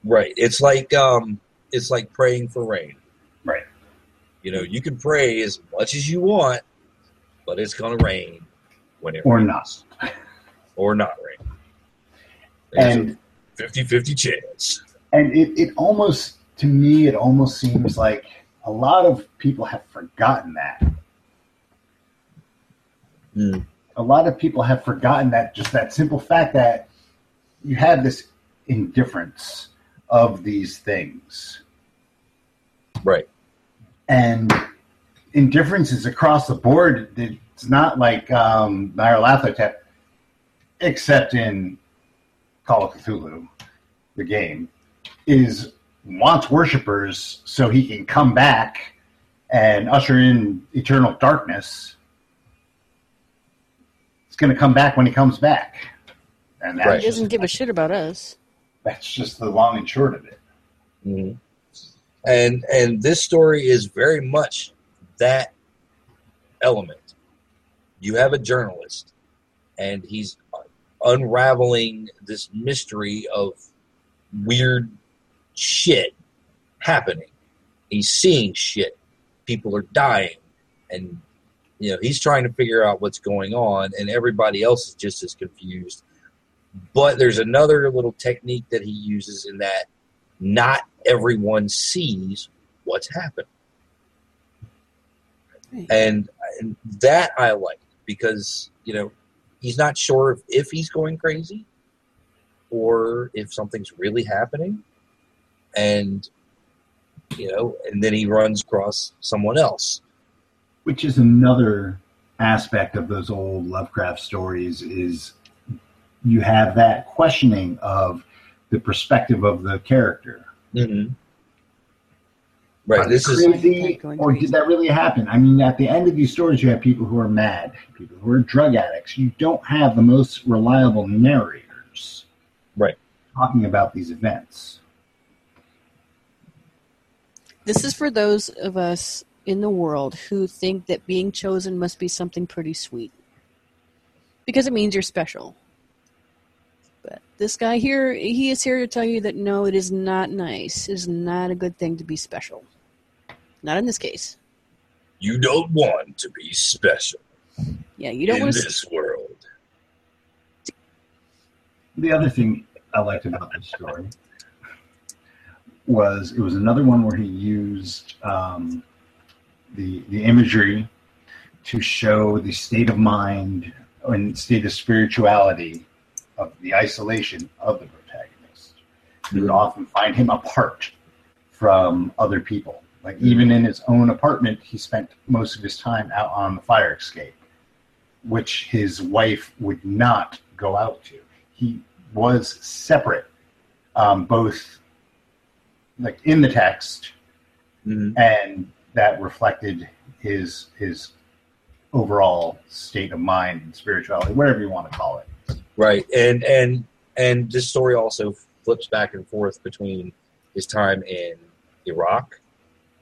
right. It's like um it's like praying for rain. right You know, you can pray as much as you want, but it's gonna rain when it or rains. not Or not rain. There's and a 50-50 chance. and it, it almost to me it almost seems like a lot of people have forgotten that Hmm. a lot of people have forgotten that just that simple fact that you have this indifference of these things Right. and indifference is across the board. It's not like um, Nyarlathotep, except in Call of Cthulhu, the game, is wants worshippers so he can come back and usher in eternal darkness. It's going to come back when he comes back, and that's Right. He doesn't just, give a shit about us. that's just the long and short of it. Mhm. And and this story is very much that element. You have a journalist, and he's unraveling this mystery of weird shit happening. He's seeing shit. People are dying, and you know he's trying to figure out what's going on, and everybody else is just as confused. But there's another little technique that he uses in that not everyone sees what's happening. And, and that I like because, you know, he's not sure if, if he's going crazy or if something's really happening. And, you know, and then he runs across someone else. which is another aspect of those old Lovecraft stories is you have that questioning of the perspective of the character. Mm-hmm. Right. This they is crazy, or did that really happen? I mean, at the end of these stories, you have people who are mad, people who are drug addicts. You don't have the most reliable narrators, Right. Talking about these events. This is for those of us in the world who think that being chosen must be something pretty sweet. Because it means you're special. But this guy here, he is here to tell you that no, it is not nice. It is not a good thing to be special. Not in this case. you don't want to be special Yeah, you don't in want to. this world. The other thing I liked about this story was it was another one where he used um, the the imagery to show the state of mind and state of spirituality of the isolation of the protagonist. You would often find him apart from other people. Like even in his own apartment, he spent most of his time out on the fire escape, which his wife would not go out to. He was separate, um, both like in the text, Mhm. and that reflected his his overall state of mind and spirituality, whatever you want to call it. Right. And and and this story also flips back and forth between his time in Iraq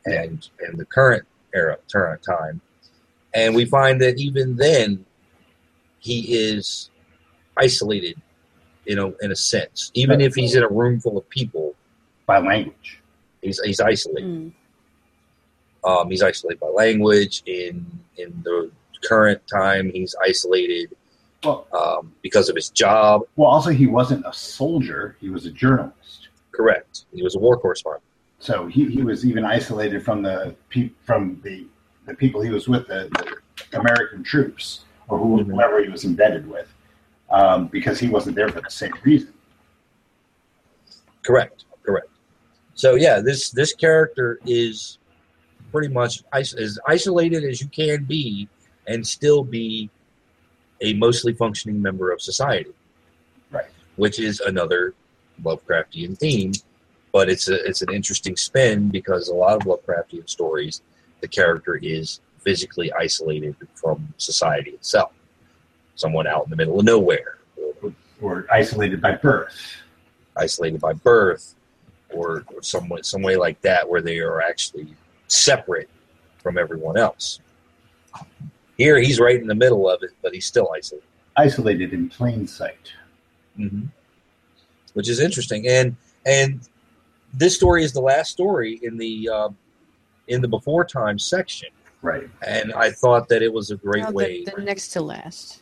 and and the current era current time. And we find that even then he is isolated, you know, in a sense. Even if he's in a room full of people, by language. he's he's isolated. Mm. Um, he's isolated by language. In in the current time, he's isolated Well, um, because of his job. well, also he wasn't a soldier; he was a journalist. Correct. He was a war correspondent. So he, he was even isolated from the from the the people he was with, the, the American troops or Mhm. whoever he was embedded with, um, because he wasn't there for the same reason. Correct. Correct. So yeah, this this character is pretty much is as isolated as you can be, and still be a mostly functioning member of society. Right. Which is another Lovecraftian theme, but it's a it's an interesting spin because a lot of Lovecraftian stories, the character is physically isolated from society itself. Someone out in the middle of nowhere, or Or isolated by birth. isolated by birth or, or some way, some way like that where they are actually separate from everyone else. Here he's right in the middle of it, but he's still isolated, Isolated in plain sight. mm-hmm. which is interesting. And and this story is the last story in the uh, in the before time section, Right. and I thought that it was a great Now, way. the, the next to last.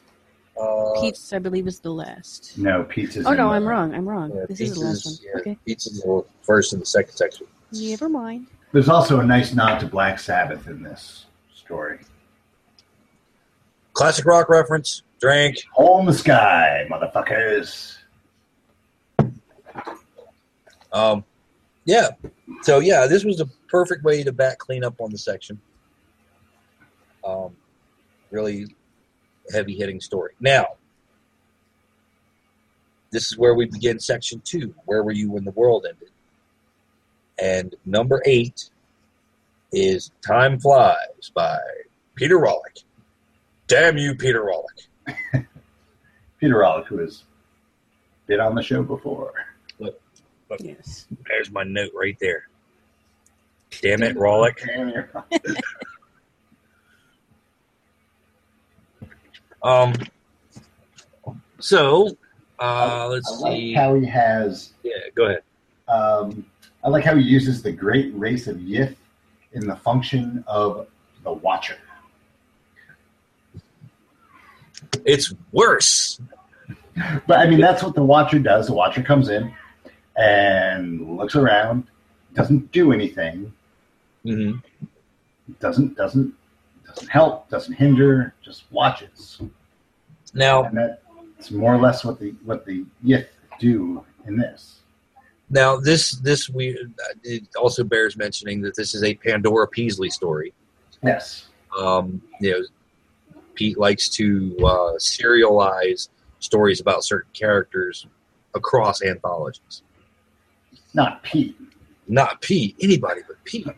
uh, Pete's, I believe, is the last. No, pizza's. Oh no, I'm wrong. I'm wrong. yeah, this is the last one. yeah, Okay. pizza's the first and the second section. Never mind. There's also a nice nod to Black Sabbath in this story. Classic rock reference. Drink. Hole in the sky, motherfuckers. Um, yeah. So yeah, this was the perfect way to back clean up on the section. Um, really heavy hitting story. Now, this is where we begin section two. Where were you when the world ended? And number eight is Time Flies by Peter Rawlik. Damn you, Peter Rawlik. Peter Rawlik, who has been on the show before. Yes. There's my note right there. Damn it, Rawlik. Damn, you're. Um. So, uh, let's I like see. how he has. Yeah, go ahead. Um, I like how he uses the great race of Yith in the function of the Watcher. It's worse. But I mean, that's what the Watcher does. The Watcher comes in and looks around, doesn't do anything, hmm doesn't doesn't doesn't help, doesn't hinder, just watches. Now, And that's more or less what the what the Yith do in this. now this this we it also bears mentioning that this is a Pandora Peaslee story. Yes. Um, you know, Pete likes to uh, serialize stories about certain characters across anthologies. Not Pete. Not Pete, anybody but Pete.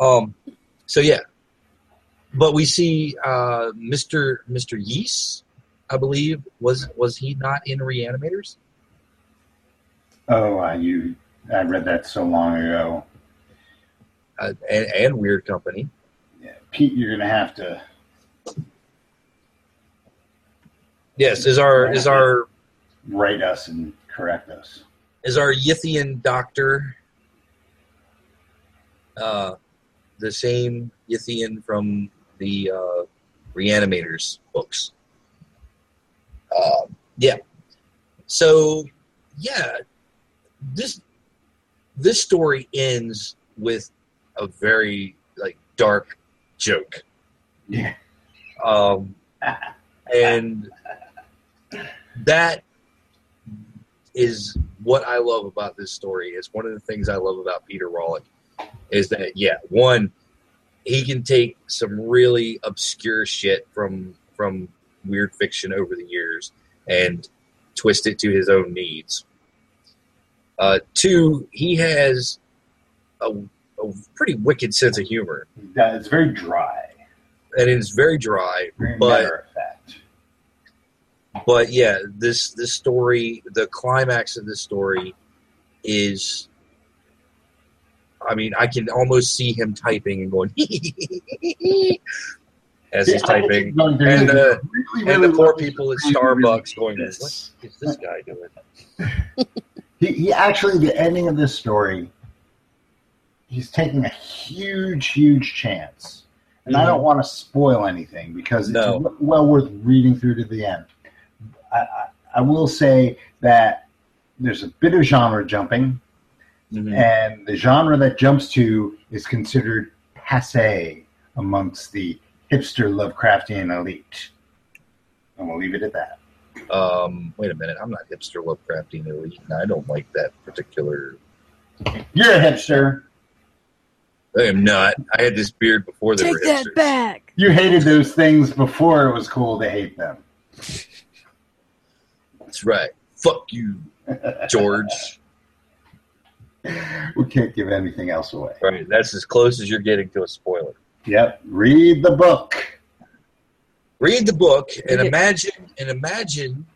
Um, so yeah, but we see uh, Mr. Mr. Yeast, I believe was was he not in Reanimators? Oh, uh, you! I read that so long ago. Uh, and, and Weird Company. Yeah, Pete, you're gonna have to. Yes, is our is our write us and correct us. Is our Yithian doctor uh, the same Yithian from the uh, Reanimators books? Uh, yeah. So, yeah, this this story ends with a very like dark joke, Yeah. um, and that is what I love about this story. It's one of the things I love about Peter Rawlik is that yeah, one he can take some really obscure shit from from weird fiction over the years and twist it to his own needs. Uh, two, he has a, a pretty wicked sense of humor, That- It's very dry, and it's very dry. very But- matter of fact. But yeah, this this story, the climax of this story is I mean, I can almost see him typing and going as he's typing. And, really, And the poor people at Starbucks really going. What is this guy doing? He, he actually, the ending of this story, he's taking a huge, huge chance. And I mm-hmm. don't want to spoil anything because it's No. w- well worth reading through to the end. I, I, I will say that there's a bit of genre jumping, Mhm. and the genre that jumps to is considered passe amongst the hipster Lovecraftian elite. And we'll leave it at that. Um, wait a minute, I'm not hipster Lovecraftian elite, and I don't like that particular. You're a hipster. I am not. I had this beard before they Take were that back. You hated those things before it was cool to hate them. That's right. Fuck you, George. We can't give anything else away. right, that's as close as you're getting to a spoiler. Yep. Read the book. read the book and imagine and imagine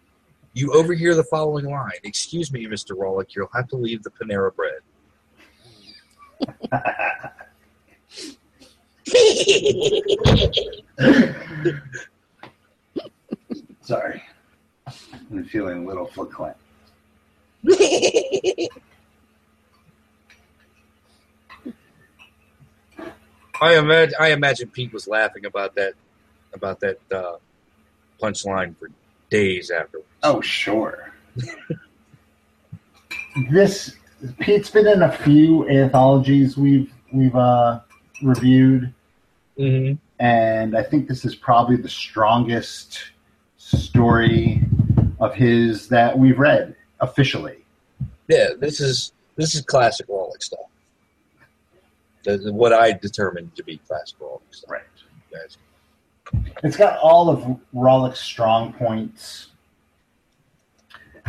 you overhear the following line excuse me mr Rawlik, you'll have to leave the panera bread Sorry. I'm feeling a little foot clamp. i imagine i imagine pete was laughing about that about that uh, punchline for days afterwards Oh, sure. this Pete's been in a few anthologies we've we've uh, reviewed, mm-hmm. and I think this is probably the strongest story of his that we've read officially. yeah this is this is classic Rawlik stuff That's what i determined to be classic Rawlik stuff Right. Guys. It's got all of Rawlik's strong points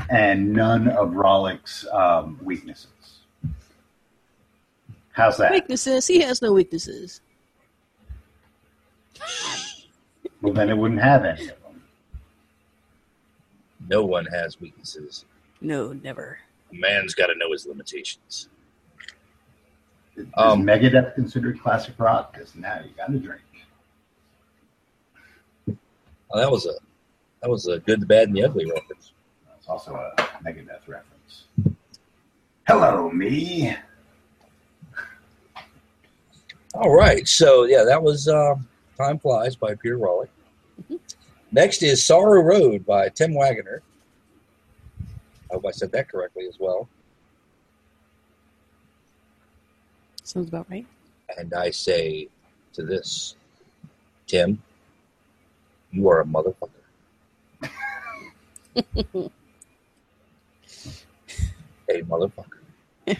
and none of Rawlik's um, weaknesses. How's that? Weaknesses. He has no weaknesses. Well, then it wouldn't have any of them. No one has weaknesses No, never. a man's got to know his limitations Is Um, Megadeth considered classic rock? Because now you got to drink. oh, that was a that was a good the bad and the ugly reference It's also a Megadeth reference. Hello, me. All right, so yeah, that was uh, "Time Flies" by Peter Rawlik. Next is "Sorrow Road" by Tim Wagoner. I hope I said that correctly as well. Sounds about right. And I say to this, Tim, you are a motherfucker. a motherfucker.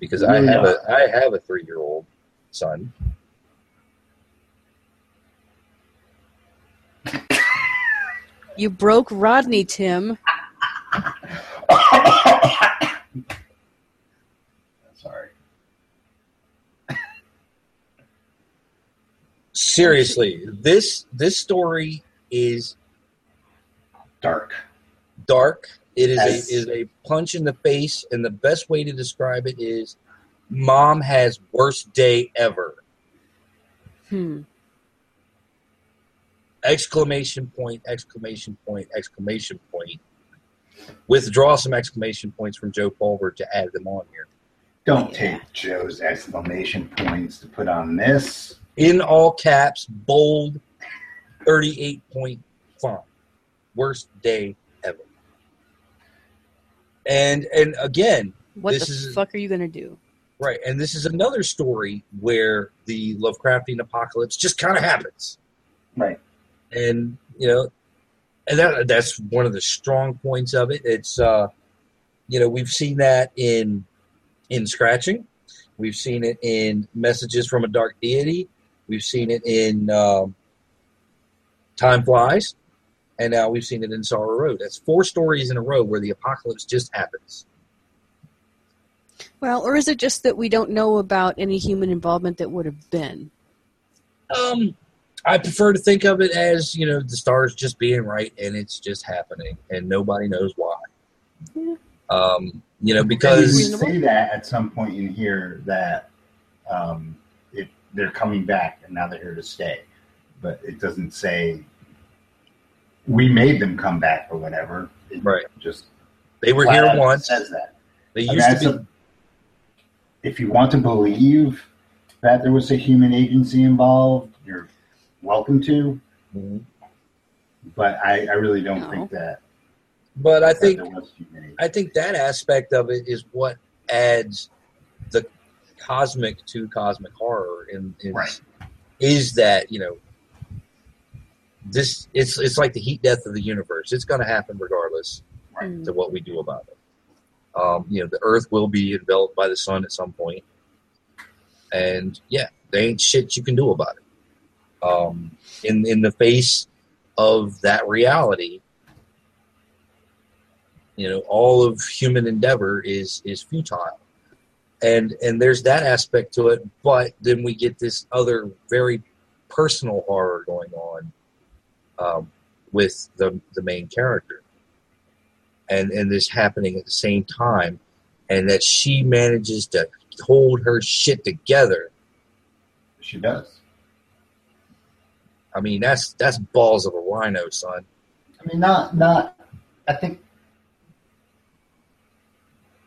because I have a I have a three year old son. You broke Rodney, Tim. Sorry. Seriously, this this story is dark. Dark. It is yes. a, is a punch in the face, and the best way to describe it is, "Mom has worst day ever." Hmm. Exclamation point! Exclamation point! Exclamation point! Withdraw some exclamation points from Joe Pulver to add them on here. Don't Yeah. take Joe's exclamation points to put on this. In all caps, bold, thirty-eight point font. Worst day ever. And and again, What This the is- fuck are you gonna do? Right, and this is another story where the Lovecraftian apocalypse just kind of happens, Right. And you know, and that that's one of the strong points of it. It's uh, you know, we've seen that in in scratching, we've seen it in messages from a dark deity, we've seen it in um, Time Flies, and now we've seen it in Sorrow Road. That's four stories in a row where the apocalypse just happens. Well, or is it just that we don't know about any human involvement that would have been? Um, I prefer to think of it as you know the stars just being right and it's just happening and nobody knows why. Yeah. Um, you know because you Reasonable. say that at some point in here that um, it, they're coming back and now they're here to stay, but it doesn't say we made them come back or whatever. It Right. Just they were here once. Says that. They I mean, used to be. a- if you want to believe that there was a human agency involved, you're welcome to. Mhm. But I, I really don't No. think that, But I think there was human agency. I think that aspect of it is what adds the cosmic to cosmic horror and is, Right. is that you know this it's it's like the heat death of the universe. It's going to happen regardless. Right. Hmm. to what we do about it. Um, you know, the Earth will be enveloped by the sun at some point, and yeah, there ain't shit you can do about it. Um, in in the face of that reality, you know, all of human endeavor is is futile, and and there's that aspect to it. But then we get this other very personal horror going on um, with the the main character and and this happening at the same time, and that she manages to hold her shit together. She does. I mean, that's that's balls of a rhino, son. I mean, not not. I think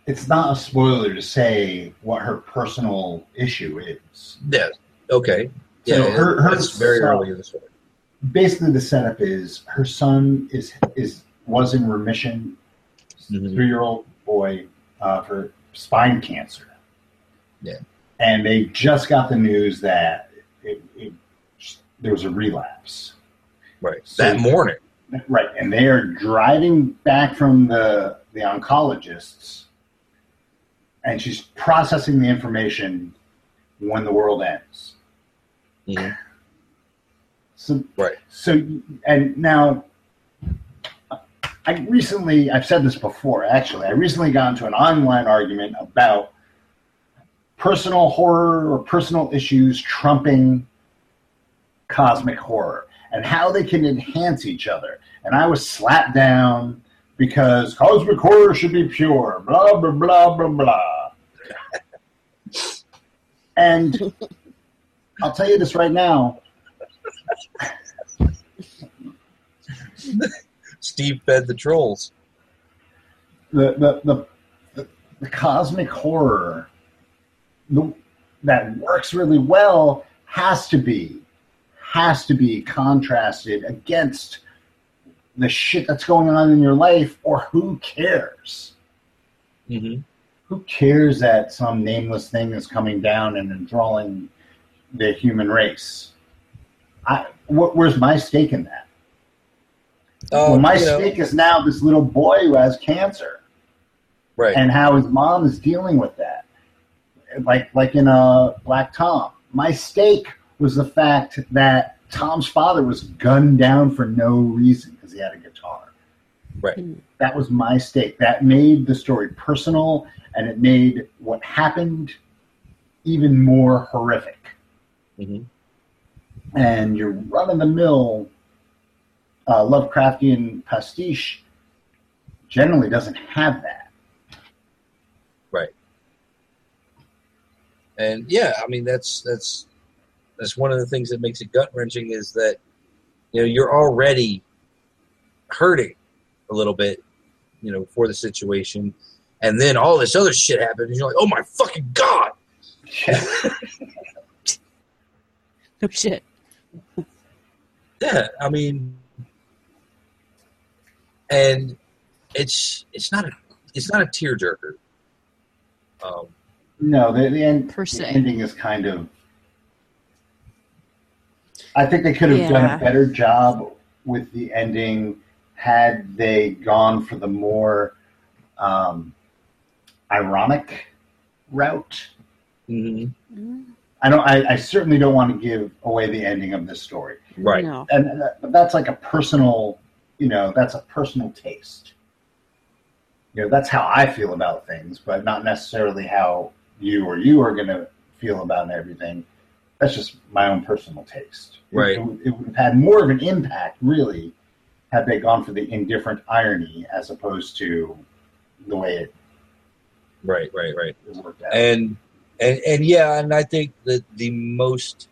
it's not a spoiler to say what her personal issue is. Yeah. Okay. So Yeah. her- her it's very early in the story. Basically, the setup is her son is is was in remission. Mhm. Three year old boy uh, for spine cancer. Yeah. and they just got the news that it, it, there was a relapse. Right. So- that morning. Right, and they are driving back from the the oncologists, and she's processing the information when the world ends. Mhm. So, Right. So, and now, I recently I've said this before. Actually, I recently got into an online argument about personal horror or personal issues trumping cosmic horror and how they can enhance each other. And I was slapped down because cosmic horror should be pure, blah, blah, blah, blah, blah. and I'll tell you this right now Steve fed the trolls. the, the, the, the, the cosmic horror the, that works really well has to be has to be contrasted against the shit that's going on in your life or who cares? Hmm who cares that some nameless thing is coming down and enthralling the human race? I, wh- where's my stake in that? Well my you know, stake is now this little boy who has cancer. Right. and how his mom is dealing with that. Like like in uh, Black Tom, my stake was the fact that Tom's father was gunned down for no reason because he had a guitar. Right. Hmm. That was my stake. That made the story personal, and it made what happened even more horrific. Mhm. and your run of the mill uh, Lovecraftian pastiche generally doesn't have that. Right. And yeah, I mean that's that's that's one of the things that makes it gut wrenching is that you know you're already hurting a little bit, you know, for the situation, and then all this other shit happens, and you're like, oh my fucking god! No shit. Yeah, I mean, and it's it's not a it's not a tearjerker. Um, No, the, the, end, Per the se. ending is kind of. I think they could have done a better job with the ending had they gone for the more um, ironic route. mhm, Mm, I don't. I, I certainly don't want to give away the ending of this story, Right. No. and that, that's like a personal. You know, that's a personal taste. You know, that's how I feel about things, but not necessarily how you or you are going to feel about everything. That's just my own personal taste. Right. It, would- it would have had more of an impact, really, had they gone for the indifferent irony as opposed to the way it right, right, right. worked out. and and and yeah, and I think that the most,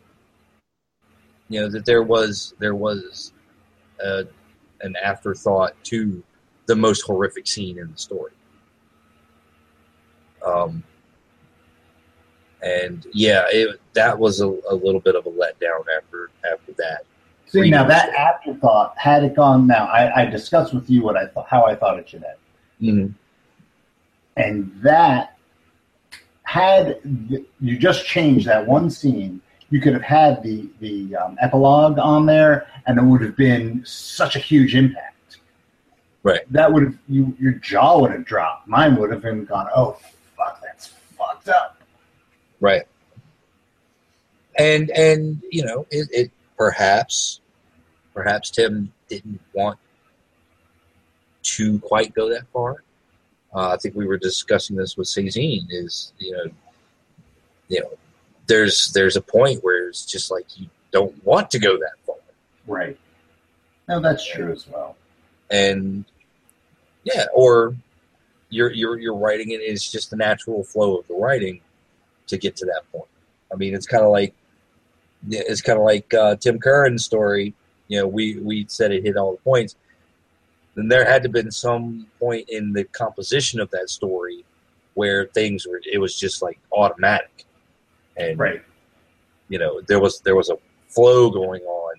you know, that there was there was uh, an afterthought to the most horrific scene in the story. Um, and yeah, it, that was a, a little bit of a letdown after after that. See, now that afterthought, had it gone now, I, I discussed with you what I thought, how I thought it should end. Mm-hmm. and that had you just changed that one scene you could have had the the um, epilogue on there and it would have been such a huge impact Right. that would have you your jaw would have dropped mine would have been gone oh fuck that's fucked up Right. And and you know it, it perhaps perhaps Tim didn't want to quite go that far. Uh, I think we were discussing this with Cezine. Is you know, you know, there's there's a point where it's just like you don't want to go that far, right no that's true as well and yeah, or you're you're you're writing it. It's just the natural flow of the writing to get to that point. I mean, it's kind of like it's kind of like uh, Tim Curran's story. You know, we we said it hit all the points. Then there had to have been some point in the composition of that story where things were. It was just like automatic, and right you know there was there was a flow going on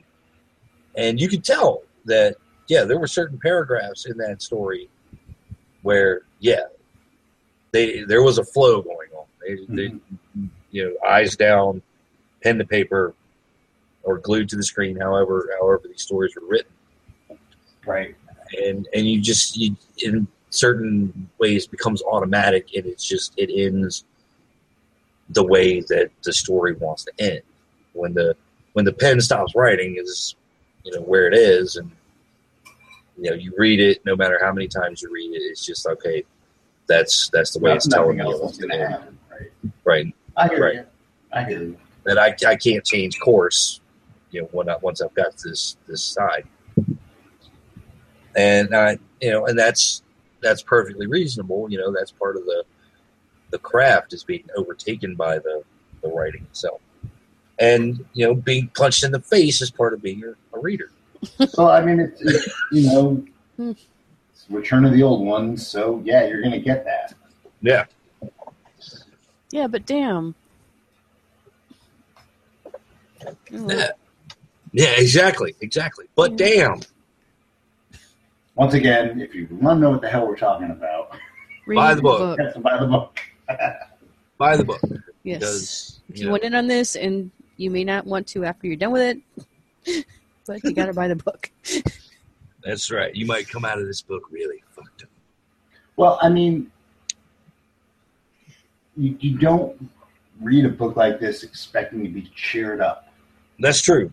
and you could tell that yeah there were certain paragraphs in that story where yeah they there was a flow going they, they you know eyes down pen to paper or glued to the screen however however these stories were written. Right. And and you just you in certain ways becomes automatic and it's just it ends the way that the story wants to end. When the when the pen stops writing is you know where it is and you know you read it no matter how many times you read it it's just okay that's that's the way it's telling nothing me else what's is going going to to end happen right right i hear Right. you i hear you that I, I can't change course, you know, when I, once I've got this this side, and I, you know, and that's that's perfectly reasonable. You know, that's part of the the craft is being overtaken by the the writing itself, and you know, being punched in the face is part of being a, a reader. Well, I mean, it's, it's you know, Hmm. it's Return of the Old Ones. So yeah, you're gonna get that. Yeah, Yeah, but damn. Yeah, yeah, exactly, exactly. But damn, Once again, if you want to know what the hell we're talking about, read Buy the book. you have buy the book. buy the book Yes. because If you you know, went in on this, and you may not want to after you're done with it, but you got to buy the book. that's right. You might come out of this book really fucked up. Well, I mean, you, you don't read a book like this expecting to be cheered up. That's true.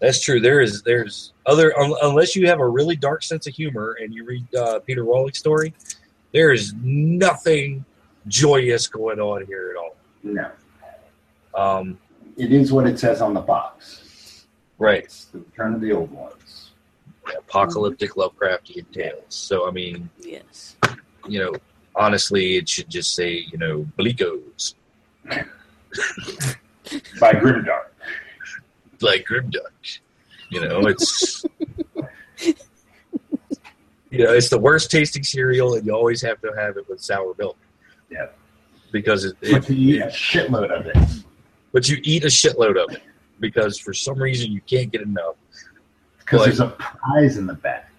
That's true. There is there's other un, unless you have a really dark sense of humor and you read uh, Peter Rawlik's story, there is nothing joyous going on here at all. No, Um, it is what it says on the box. Right. It's the return of the old ones. Apocalyptic Lovecraftian tales. So I mean, Yes. you know, honestly, it should just say, you know, Bleakos, By Grimdark. like Grimdark. You know, it's you know, it's the worst tasting cereal, and you always have to have it with sour milk. Yeah. Because it, But you eat a shitload of it. but you eat a shitload of it because for some reason you can't get enough. Because there's a prize in the back.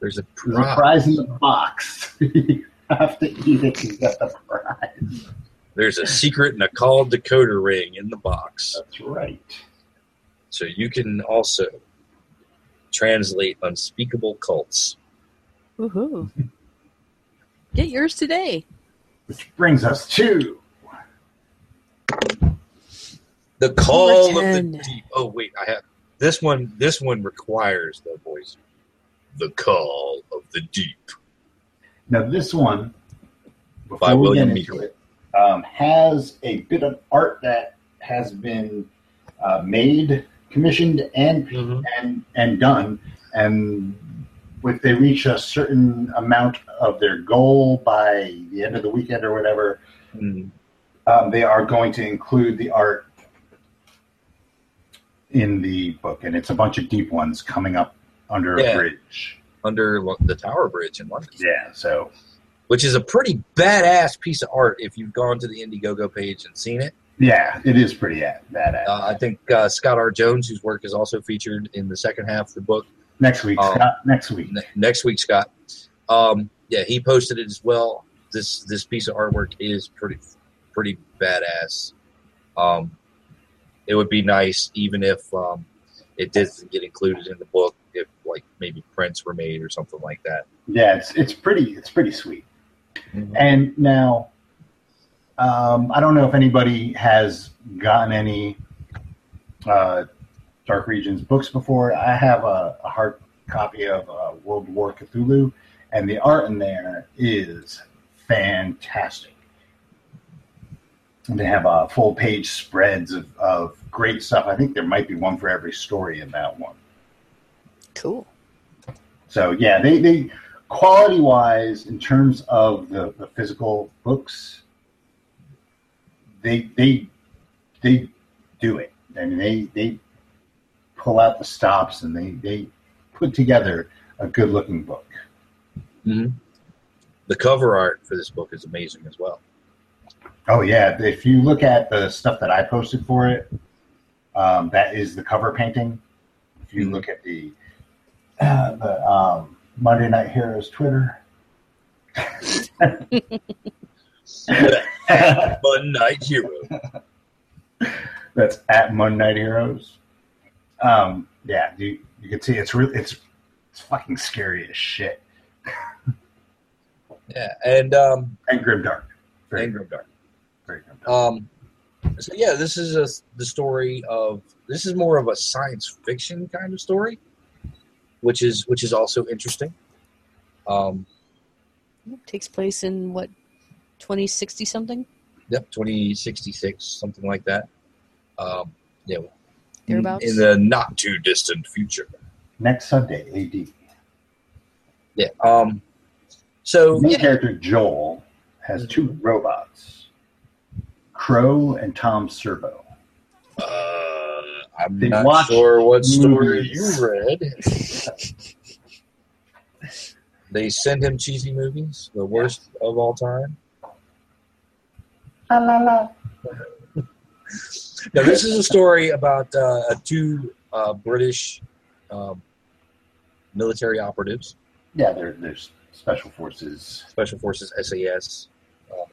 There's a There's a prize. prize in the box. you have to eat it to get the prize. There's a secret and a called decoder ring in the box, That's right. so you can also translate unspeakable cults. Woohoo. Get yours today. Which brings us to The call of the deep. Oh wait, I have this one. This one requires the voice. The call of the deep. Now this one before By we William get into Meikle. it, um, has a bit of art that has been uh, made, commissioned, and and and done. And if they reach a certain amount of their goal by the end of the weekend or whatever, Mm. um, they are going to include the art in the book, and it's a bunch of deep ones coming up under Yeah. a bridge. Under the Tower Bridge in London, Yeah, so which is a pretty badass piece of art. If you've gone to the Indiegogo page and seen it, yeah, it is pretty badass. uh, I think uh, Scott R. Jones, whose work is also featured in the second half of the book, next week, um, Scott, next week. ne- next week, Scott. Um, yeah, he posted it as well. This this piece of artwork is pretty pretty badass. Um, it would be nice even if um, it didn't get included in the book. If like maybe prints were made or something like that. Yeah, it's it's pretty it's pretty sweet. And now, um, I don't know if anybody has gotten any uh, Dark Regions books before. I have a, a hard copy of uh, World War Cthulhu, and the art in there is fantastic. And they have uh, full page spreads of, of great stuff. I think there might be one for every story in that one. Cool. So yeah, they, they quality wise in terms of the, the physical books, they they they do it. I mean they they pull out the stops and they, they put together a good looking book. hmm The cover art for this book is amazing as well. Oh yeah, if you look at the stuff that I posted for it, um, that is the cover painting. If you Mhm. look at the uh, the um, Monday Night Heroes Twitter. One Night Hero. That's at Monday Knight Heroes. Um, yeah, you, you can see it's really it's it's fucking scary as shit. Yeah, and um, And grimdark. Very, and Grimdark. very grimdark. Um, so yeah, this is a, the story of this is more of a science fiction kind of story, which is which is also interesting. Um, Takes place in what, 2060 something? yep, twenty sixty six, something like that. Um, yeah, Thereabouts? in the not too distant future. Next Sunday, AD. Yeah. Um. So The main yeah, character Joel has two robots, Crow and Tom Servo. I'm They not watch sure what story movies. you read. they send him cheesy movies, the worst of all time. La la la. Now, this is a story about uh, two uh, British um, military operatives, Yeah, there, there's special forces, Special Forces SAS, uh,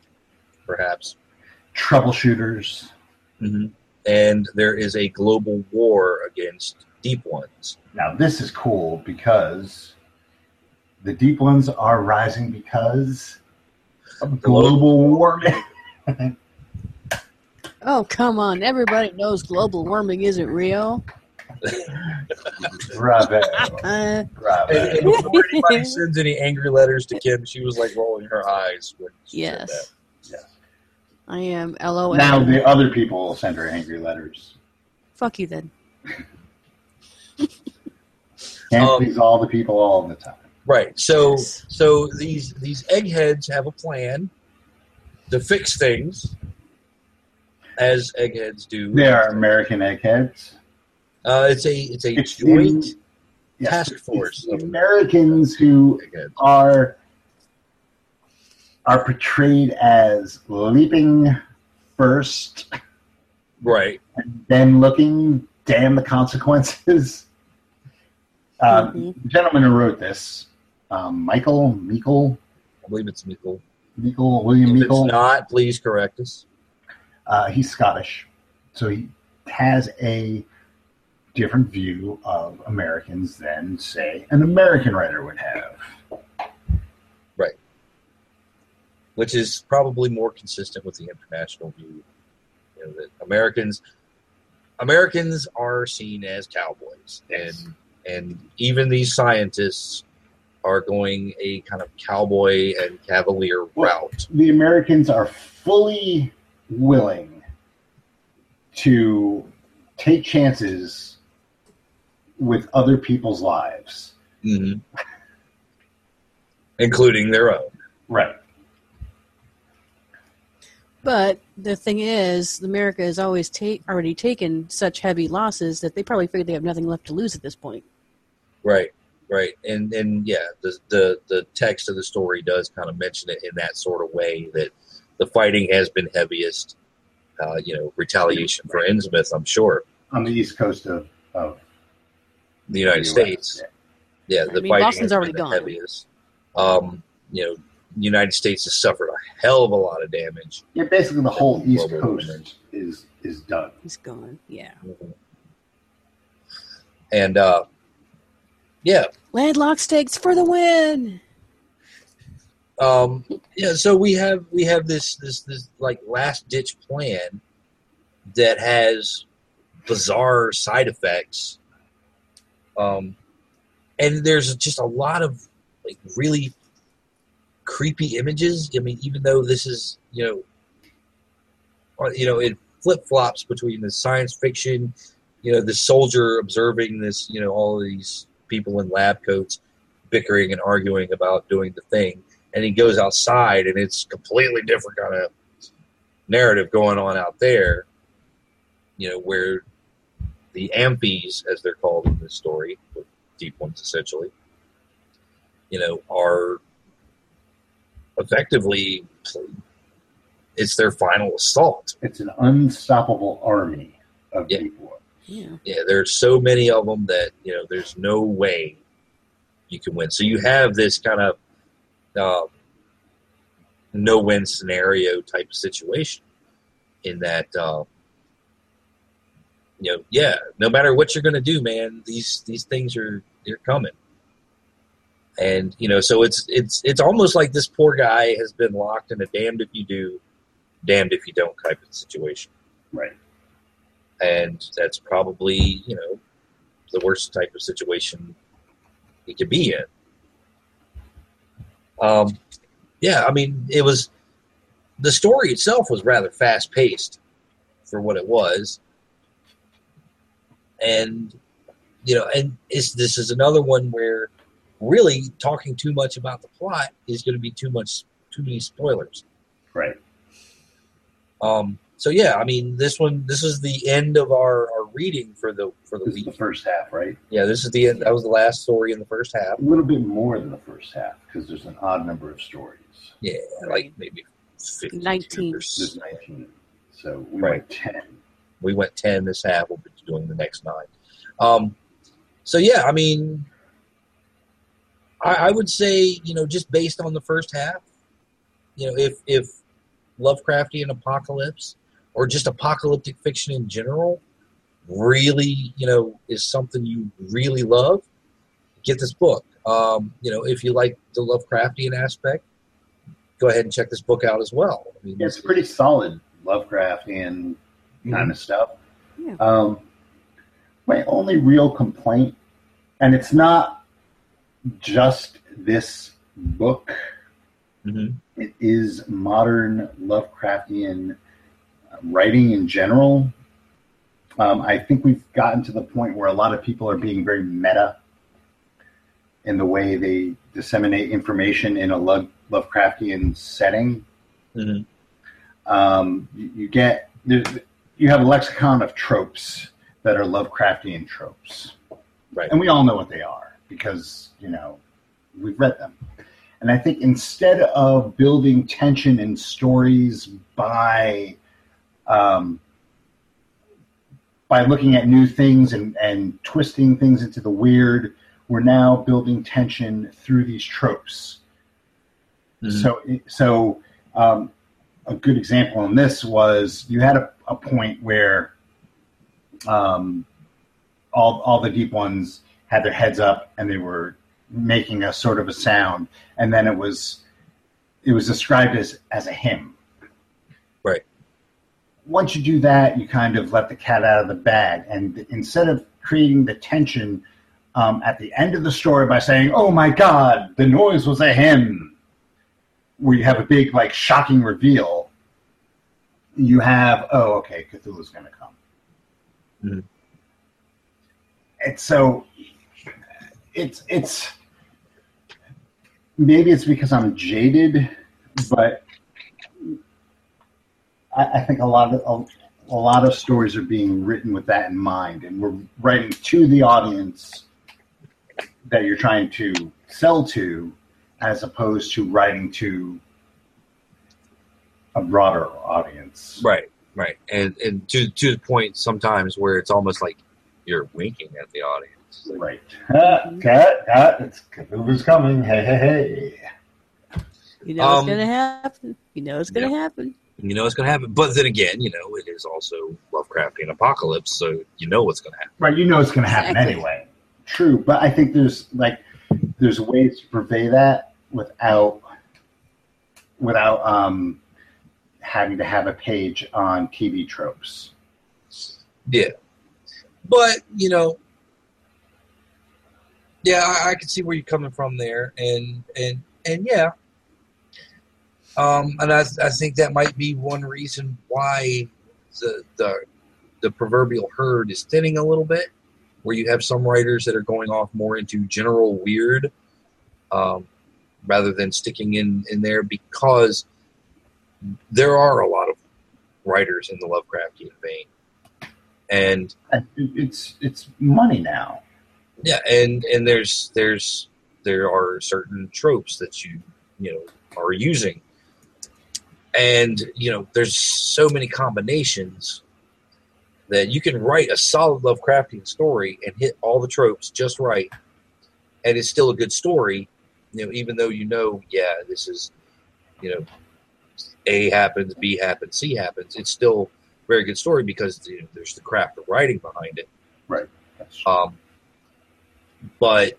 perhaps. troubleshooters. And there is a global war against deep ones. Now this is cool because the deep ones are rising because of global warming. Oh, come on. Everybody knows global warming isn't real. Bravo. Uh, Bravo. And, and before anybody sends any angry letters to Kim, she was like rolling her eyes when she said that. yes. Yes. I am LOL. Now the other people will send her angry letters. Fuck you then. Can't Um, please all the people all the time. Right. So Yes. so these these eggheads have a plan to fix things, as eggheads do. They are American eggheads. Uh, it's a it's a It's joint the- Yes, task it's force. the Americans who eggheads. are are portrayed as leaping first Right. and then looking, damn the consequences. Um, Mhm. The gentleman who wrote this, um, Michael Meikle, I believe it's Meikle. Meikle, William If it's Meikle, not, please correct us. uh, he's Scottish, so he has a different view of Americans than, say, an American writer would have. Which is probably more consistent with the international view. You know, that Americans Americans are seen as cowboys, and and even these scientists are going a kind of cowboy and cavalier route. the Americans are fully willing to take chances with other people's lives. hmm including their own. Right. But the thing is, America has always ta- already taken such heavy losses that they probably figured they have nothing left to lose at this point. Right, right, and and yeah, the the the text of the story does kind of mention it in that sort of way that the fighting has been heaviest. Uh, you know, retaliation for Innsmouth, I'm sure. On the east coast of, of The United the States, yeah, the I mean, fighting Boston's has already been the gone. heaviest. Um, you know, the United States has suffered a hell of a lot of damage. Yeah, basically the whole east coast warming. is is done. He's gone. Yeah. And uh, yeah, Landlocked stakes for the win. um, yeah. So we have we have this this this like last ditch plan that has bizarre side effects. Um, and there's just a lot of like really creepy images. I mean, even though this is you know, uh, you know, it flip flops between the science fiction, you know, the soldier observing this, you know, all these people in lab coats bickering and arguing about doing the thing, and he goes outside and it's completely different kind of narrative going on out there. You know, where the amphies, as they're called in this story, deep ones essentially, you know, are effectively it's their final assault. It's an unstoppable army of Yeah. people. Yeah. Yeah, there's so many of them that you know there's no way you can win. So you have this kind of uh, no-win scenario type of situation in that uh, you know, yeah, no matter what you're going to do, man, these these things are they're coming. And you know, so it's it's it's almost like this poor guy has been locked in a damned if you do, damned if you don't type of situation Right. and that's probably you know the worst type of situation he could be in. Um, yeah, I mean, it was the story itself was rather fast paced for what it was, and you know, and it's, this is another one where really talking too much about the plot is going to be too much too many spoilers. Right. Um, so yeah, I mean, this one, this is the end of our, our reading for the for the This is week. the first half, right? Yeah, this is the end. That was the last story in the first half. A little bit more than the first half because there's an odd number of stories. Yeah, like maybe 52 19. There's 19. So we Right. went 10. We went ten this half. We'll be doing the next nine. Um, so yeah, I mean, I, I would say you know just based on the first half, you know, if if Lovecraftian apocalypse or just apocalyptic fiction in general really you know is something you really love, get this book. Um, you know, if you like the Lovecraftian aspect, go ahead and check this book out as well. I mean, It's pretty solid Lovecraftian kind of stuff. Yeah. Um, my only real complaint, and it's not just this book, Mhm. it is modern Lovecraftian writing in general. Um, I think we've gotten to the point where a lot of people are being very meta in the way they disseminate information in a Love, Lovecraftian setting. Mhm. Um, you, you get you have a lexicon of tropes that are Lovecraftian tropes, Right. and we all know what they are because you know we've read them. And I think instead of building tension in stories by um, by looking at new things and, and twisting things into the weird, we're now building tension through these tropes. Mhm. So, so um, a good example on this was you had a, a point where um, all all the deep ones had their heads up and they were making a sort of a sound, and then it was it was described as as a hymn. Right. Once you do that, you kind of let the cat out of the bag, and instead of creating the tension um, at the end of the story by saying, "Oh my God, the noise was a hymn," where you have a big like shocking reveal, you have, "Oh, okay, Cthulhu's going to come." Mhm. And so it's it's maybe it's because I'm jaded, but I, I think a lot of a, a lot of stories are being written with that in mind, and we're writing to the audience that you're trying to sell to, as opposed to writing to a broader audience. Right, right, and and to to the point sometimes where it's almost like you're winking at the audience. Right. Cat, cat, cat, it's Cthulhu's coming. Hey, hey, hey. You know Um, it's gonna happen. You know it's gonna happen. You know what's going to happen, but then again, you know it is also Lovecraftian apocalypse, so you know what's going to happen. Right, you know it's going to happen Exactly. anyway. True, but I think there's like there's ways to purvey that without without um having to have a page on TV tropes. Yeah, but you know, yeah, I, I can see where you're coming from there, and and and yeah, um, and I I think that might be one reason why the the the proverbial herd is thinning a little bit, where you have some writers that are going off more into general weird, um, rather than sticking in in there because there are a lot of writers in the Lovecraftian vein, and And It's it's money now. Yeah, and and there's there's there are certain tropes that you you know are using, and you know there's so many combinations that you can write a solid Lovecraftian story and hit all the tropes just right, and it's still a good story. You know, even though you know, yeah, this is you know, A happens, B happens, C happens. It's still a very good story because you know, there's the craft of writing behind it. That's- Um, but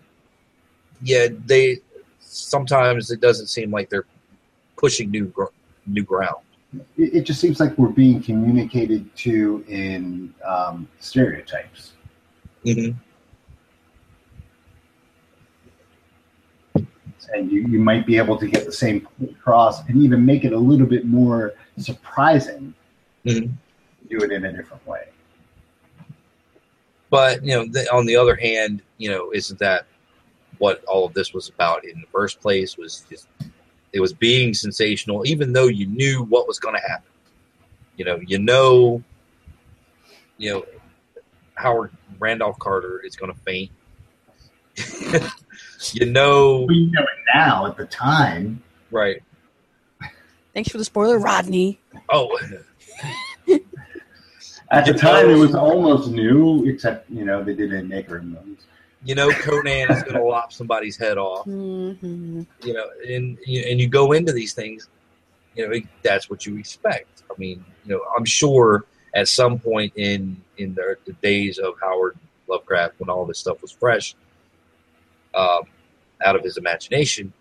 yeah, they sometimes it doesn't seem like they're pushing new gr- new ground. It, it just seems like we're being communicated to in um, stereotypes. Mm-hmm. and you, you might be able to get the same across and even make it a little bit more surprising. Mhm. Do it in a different way. But you know, the, on the other hand, you know, isn't that what all of this was about in the first place? Was just it was being sensational, even though you knew what was going to happen. You know, you know, you know, Howard Randolph Carter is going to faint. you know, We know it now. At the time, right? Thanks for the spoiler, Rodney. Oh, at the time it was almost new, except you know they did it in Maker movies. you know, Conan is going to lop somebody's head off. hmm you know, and you- and you go into these things, you know, that's what you expect. I mean, you know, I'm sure at some point in in the, the days of Howard Lovecraft, when all this stuff was fresh, um, out of his imagination,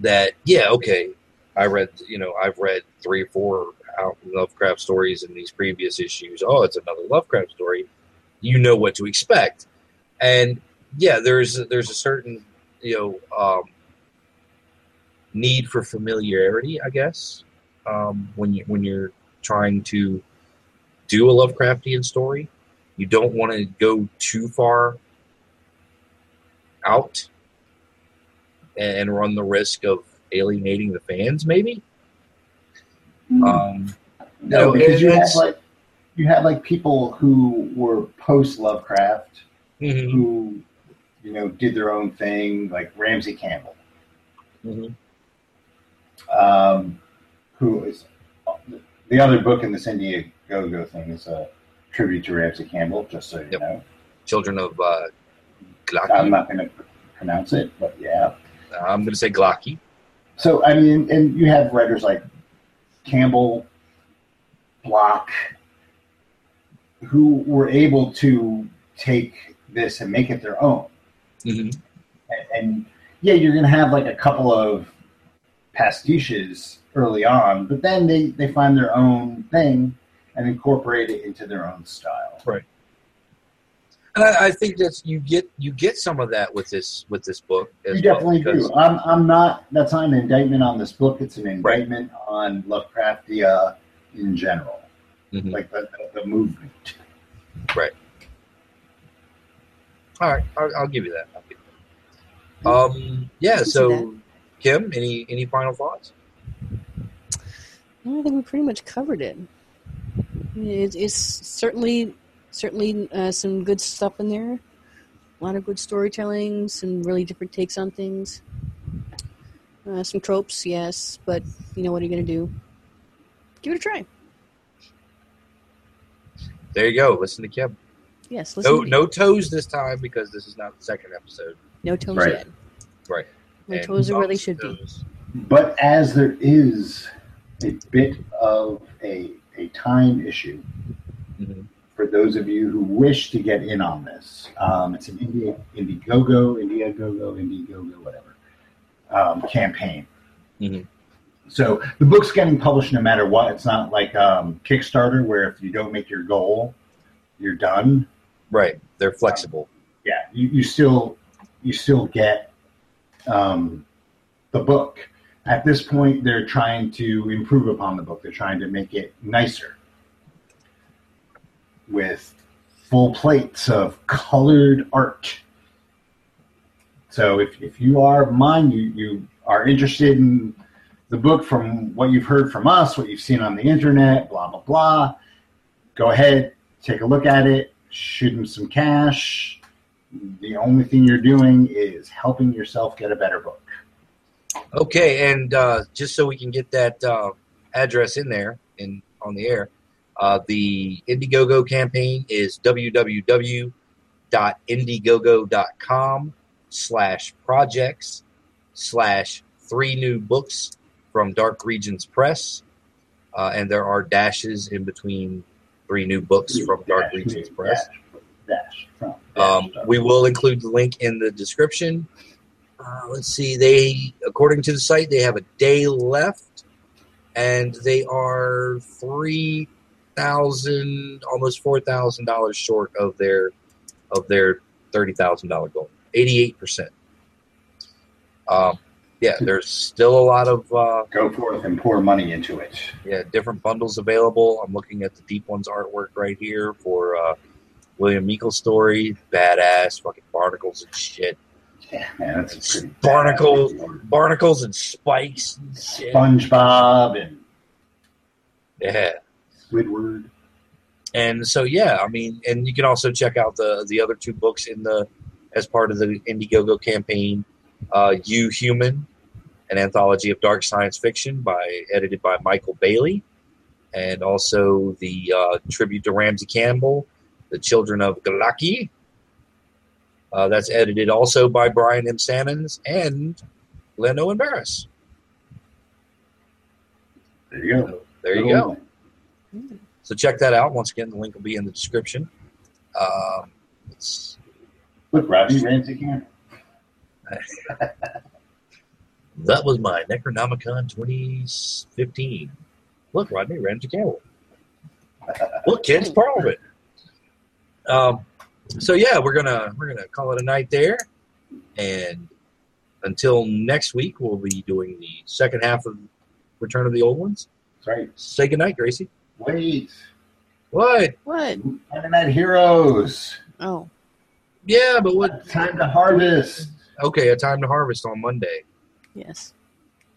that yeah, okay, I read, you know, I've read three or four Howard Lovecraft stories in these previous issues. Oh, it's another Lovecraft story. You know what to expect, and yeah, there's there's a certain you know um, need for familiarity, I guess, um, when you when you're trying to do a Lovecraftian story. You don't want to go too far out and run the risk of alienating the fans, maybe. Hmm. Um, no, no, because you had like you had like people who were post Lovecraft mhm, who you know did their own thing, like Ramsey Campbell, mhm. um, who is the other book in this Indiegogo thing is a tribute to Ramsey Campbell. Just so you Yep. know, Children of uh, I'm not going to pronounce it, but yeah. I'm going to say Gla'aki. So I mean, and you have writers like Campbell, Block, who were able to take this and make it their own. hmm And, and yeah, you're going to have like a couple of pastiches early on, but then they they find their own thing and incorporate it into their own style. And I, I think that you get you get some of that with this with this book. As You definitely well, because- do. I'm I'm not. That's not an indictment on this book. It's an indictment on Lovecraftia in general, Mhm. like the, the, the movement. Right. All right, I'll, I'll give you that. I'll give you that. Um, yeah. So, Kim, any any final thoughts? I think we pretty much covered it. It's, it's certainly certainly uh, some good stuff in there. A lot of good storytelling, some really different takes on things. Uh, some tropes, yes, but you know what are you going to do? Give it a try. There you go. Listen to Kim. Yes, listen. No to no toes this time because this is not the second episode. no toes Right. yet. Right. My And toes are where they Tom's should be. But as there is a bit of a a time issue Mhm. For those of you who wish to get in on this, um, it's an India Indiegogo, Indiegogo, Indiegogo, whatever um, campaign. Mhm. So the book's getting published no matter what. It's not like um, Kickstarter where if you don't make your goal, you're done. Right. They're flexible. yeah, you, you still you still get um, the book. At this point, they're trying to improve upon the book. They're trying to make it nicer with full plates of colored art. So if, if you are mine, you, you are interested in the book from what you've heard from us, what you've seen on the internet, blah, blah, blah, go ahead, take a look at it, shoot them some cash. The only thing you're doing is helping yourself get a better book. Okay, and uh, just so we can get that uh, address in there in on the air, uh, the Indiegogo campaign is www.indiegogo.com slash projects slash three new books from Dark Regions Press, uh, and there are dashes in between three new books from Dark Dash, Regions dash, Press. Dash, from, Um, we will include the link in the description. Uh, let's see. They, according to the site, they have a day left, and they are three thousand, almost four thousand dollars short of their of their thirty thousand dollar goal. Eighty eight percent. Um, yeah, there's still a lot of uh, Go forth and pour money into it. yeah different bundles available. I'm looking at the Deep Ones artwork right here for uh, William Meikle story. Badass, fucking barnacles and shit. Yeah, man, that's Barnacles. barnacles and spikes and shit. SpongeBob and Yeah. Squidward. And so yeah, I mean, and you can also check out the the other two books in the as part of the Indiegogo campaign. Uh, you Human, an anthology of dark science fiction by edited by Michael Bailey, and also the uh, tribute to Ramsey Campbell, The Children of Gla'aki. Uh, that's edited also by Brian M. Sammons and Glynn Owen Barrass. There you go. So there you go. So check that out. Once again, the link will be in the description. Um, it's, Look, Robbie Ramsey Campbell. that was my Necronomicon 2015. Look, Rodney Ramsey Campbell. Look, Ken's Parliament. Um, so yeah, we're gonna we're gonna call it a night there, and until next week, we'll be doing the second half of Return of the Old Ones. That's right. Say goodnight, Gracie. Wait. What? What? Monday Night Heroes. Oh, Yeah, but what? Time to harvest. Okay, a time to harvest on Monday. Yes.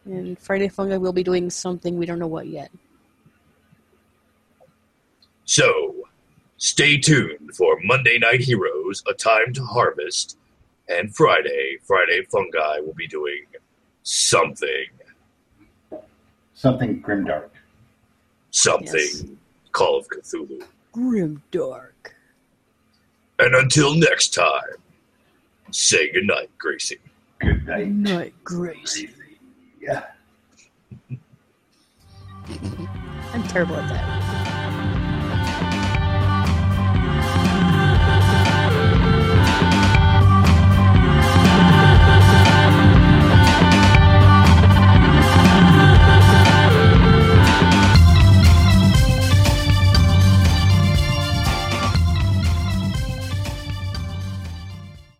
And Friday Fungi will be doing something we don't know what yet. So, stay tuned for Monday Night Heroes, A Time to Harvest, and Friday, Friday Fungi will be doing something, Something grimdark. Something Yes. Call of Cthulhu. Grim dark. And until next time, say goodnight, Gracie. Good night. Night, Grace. Yeah. I'm terrible at that.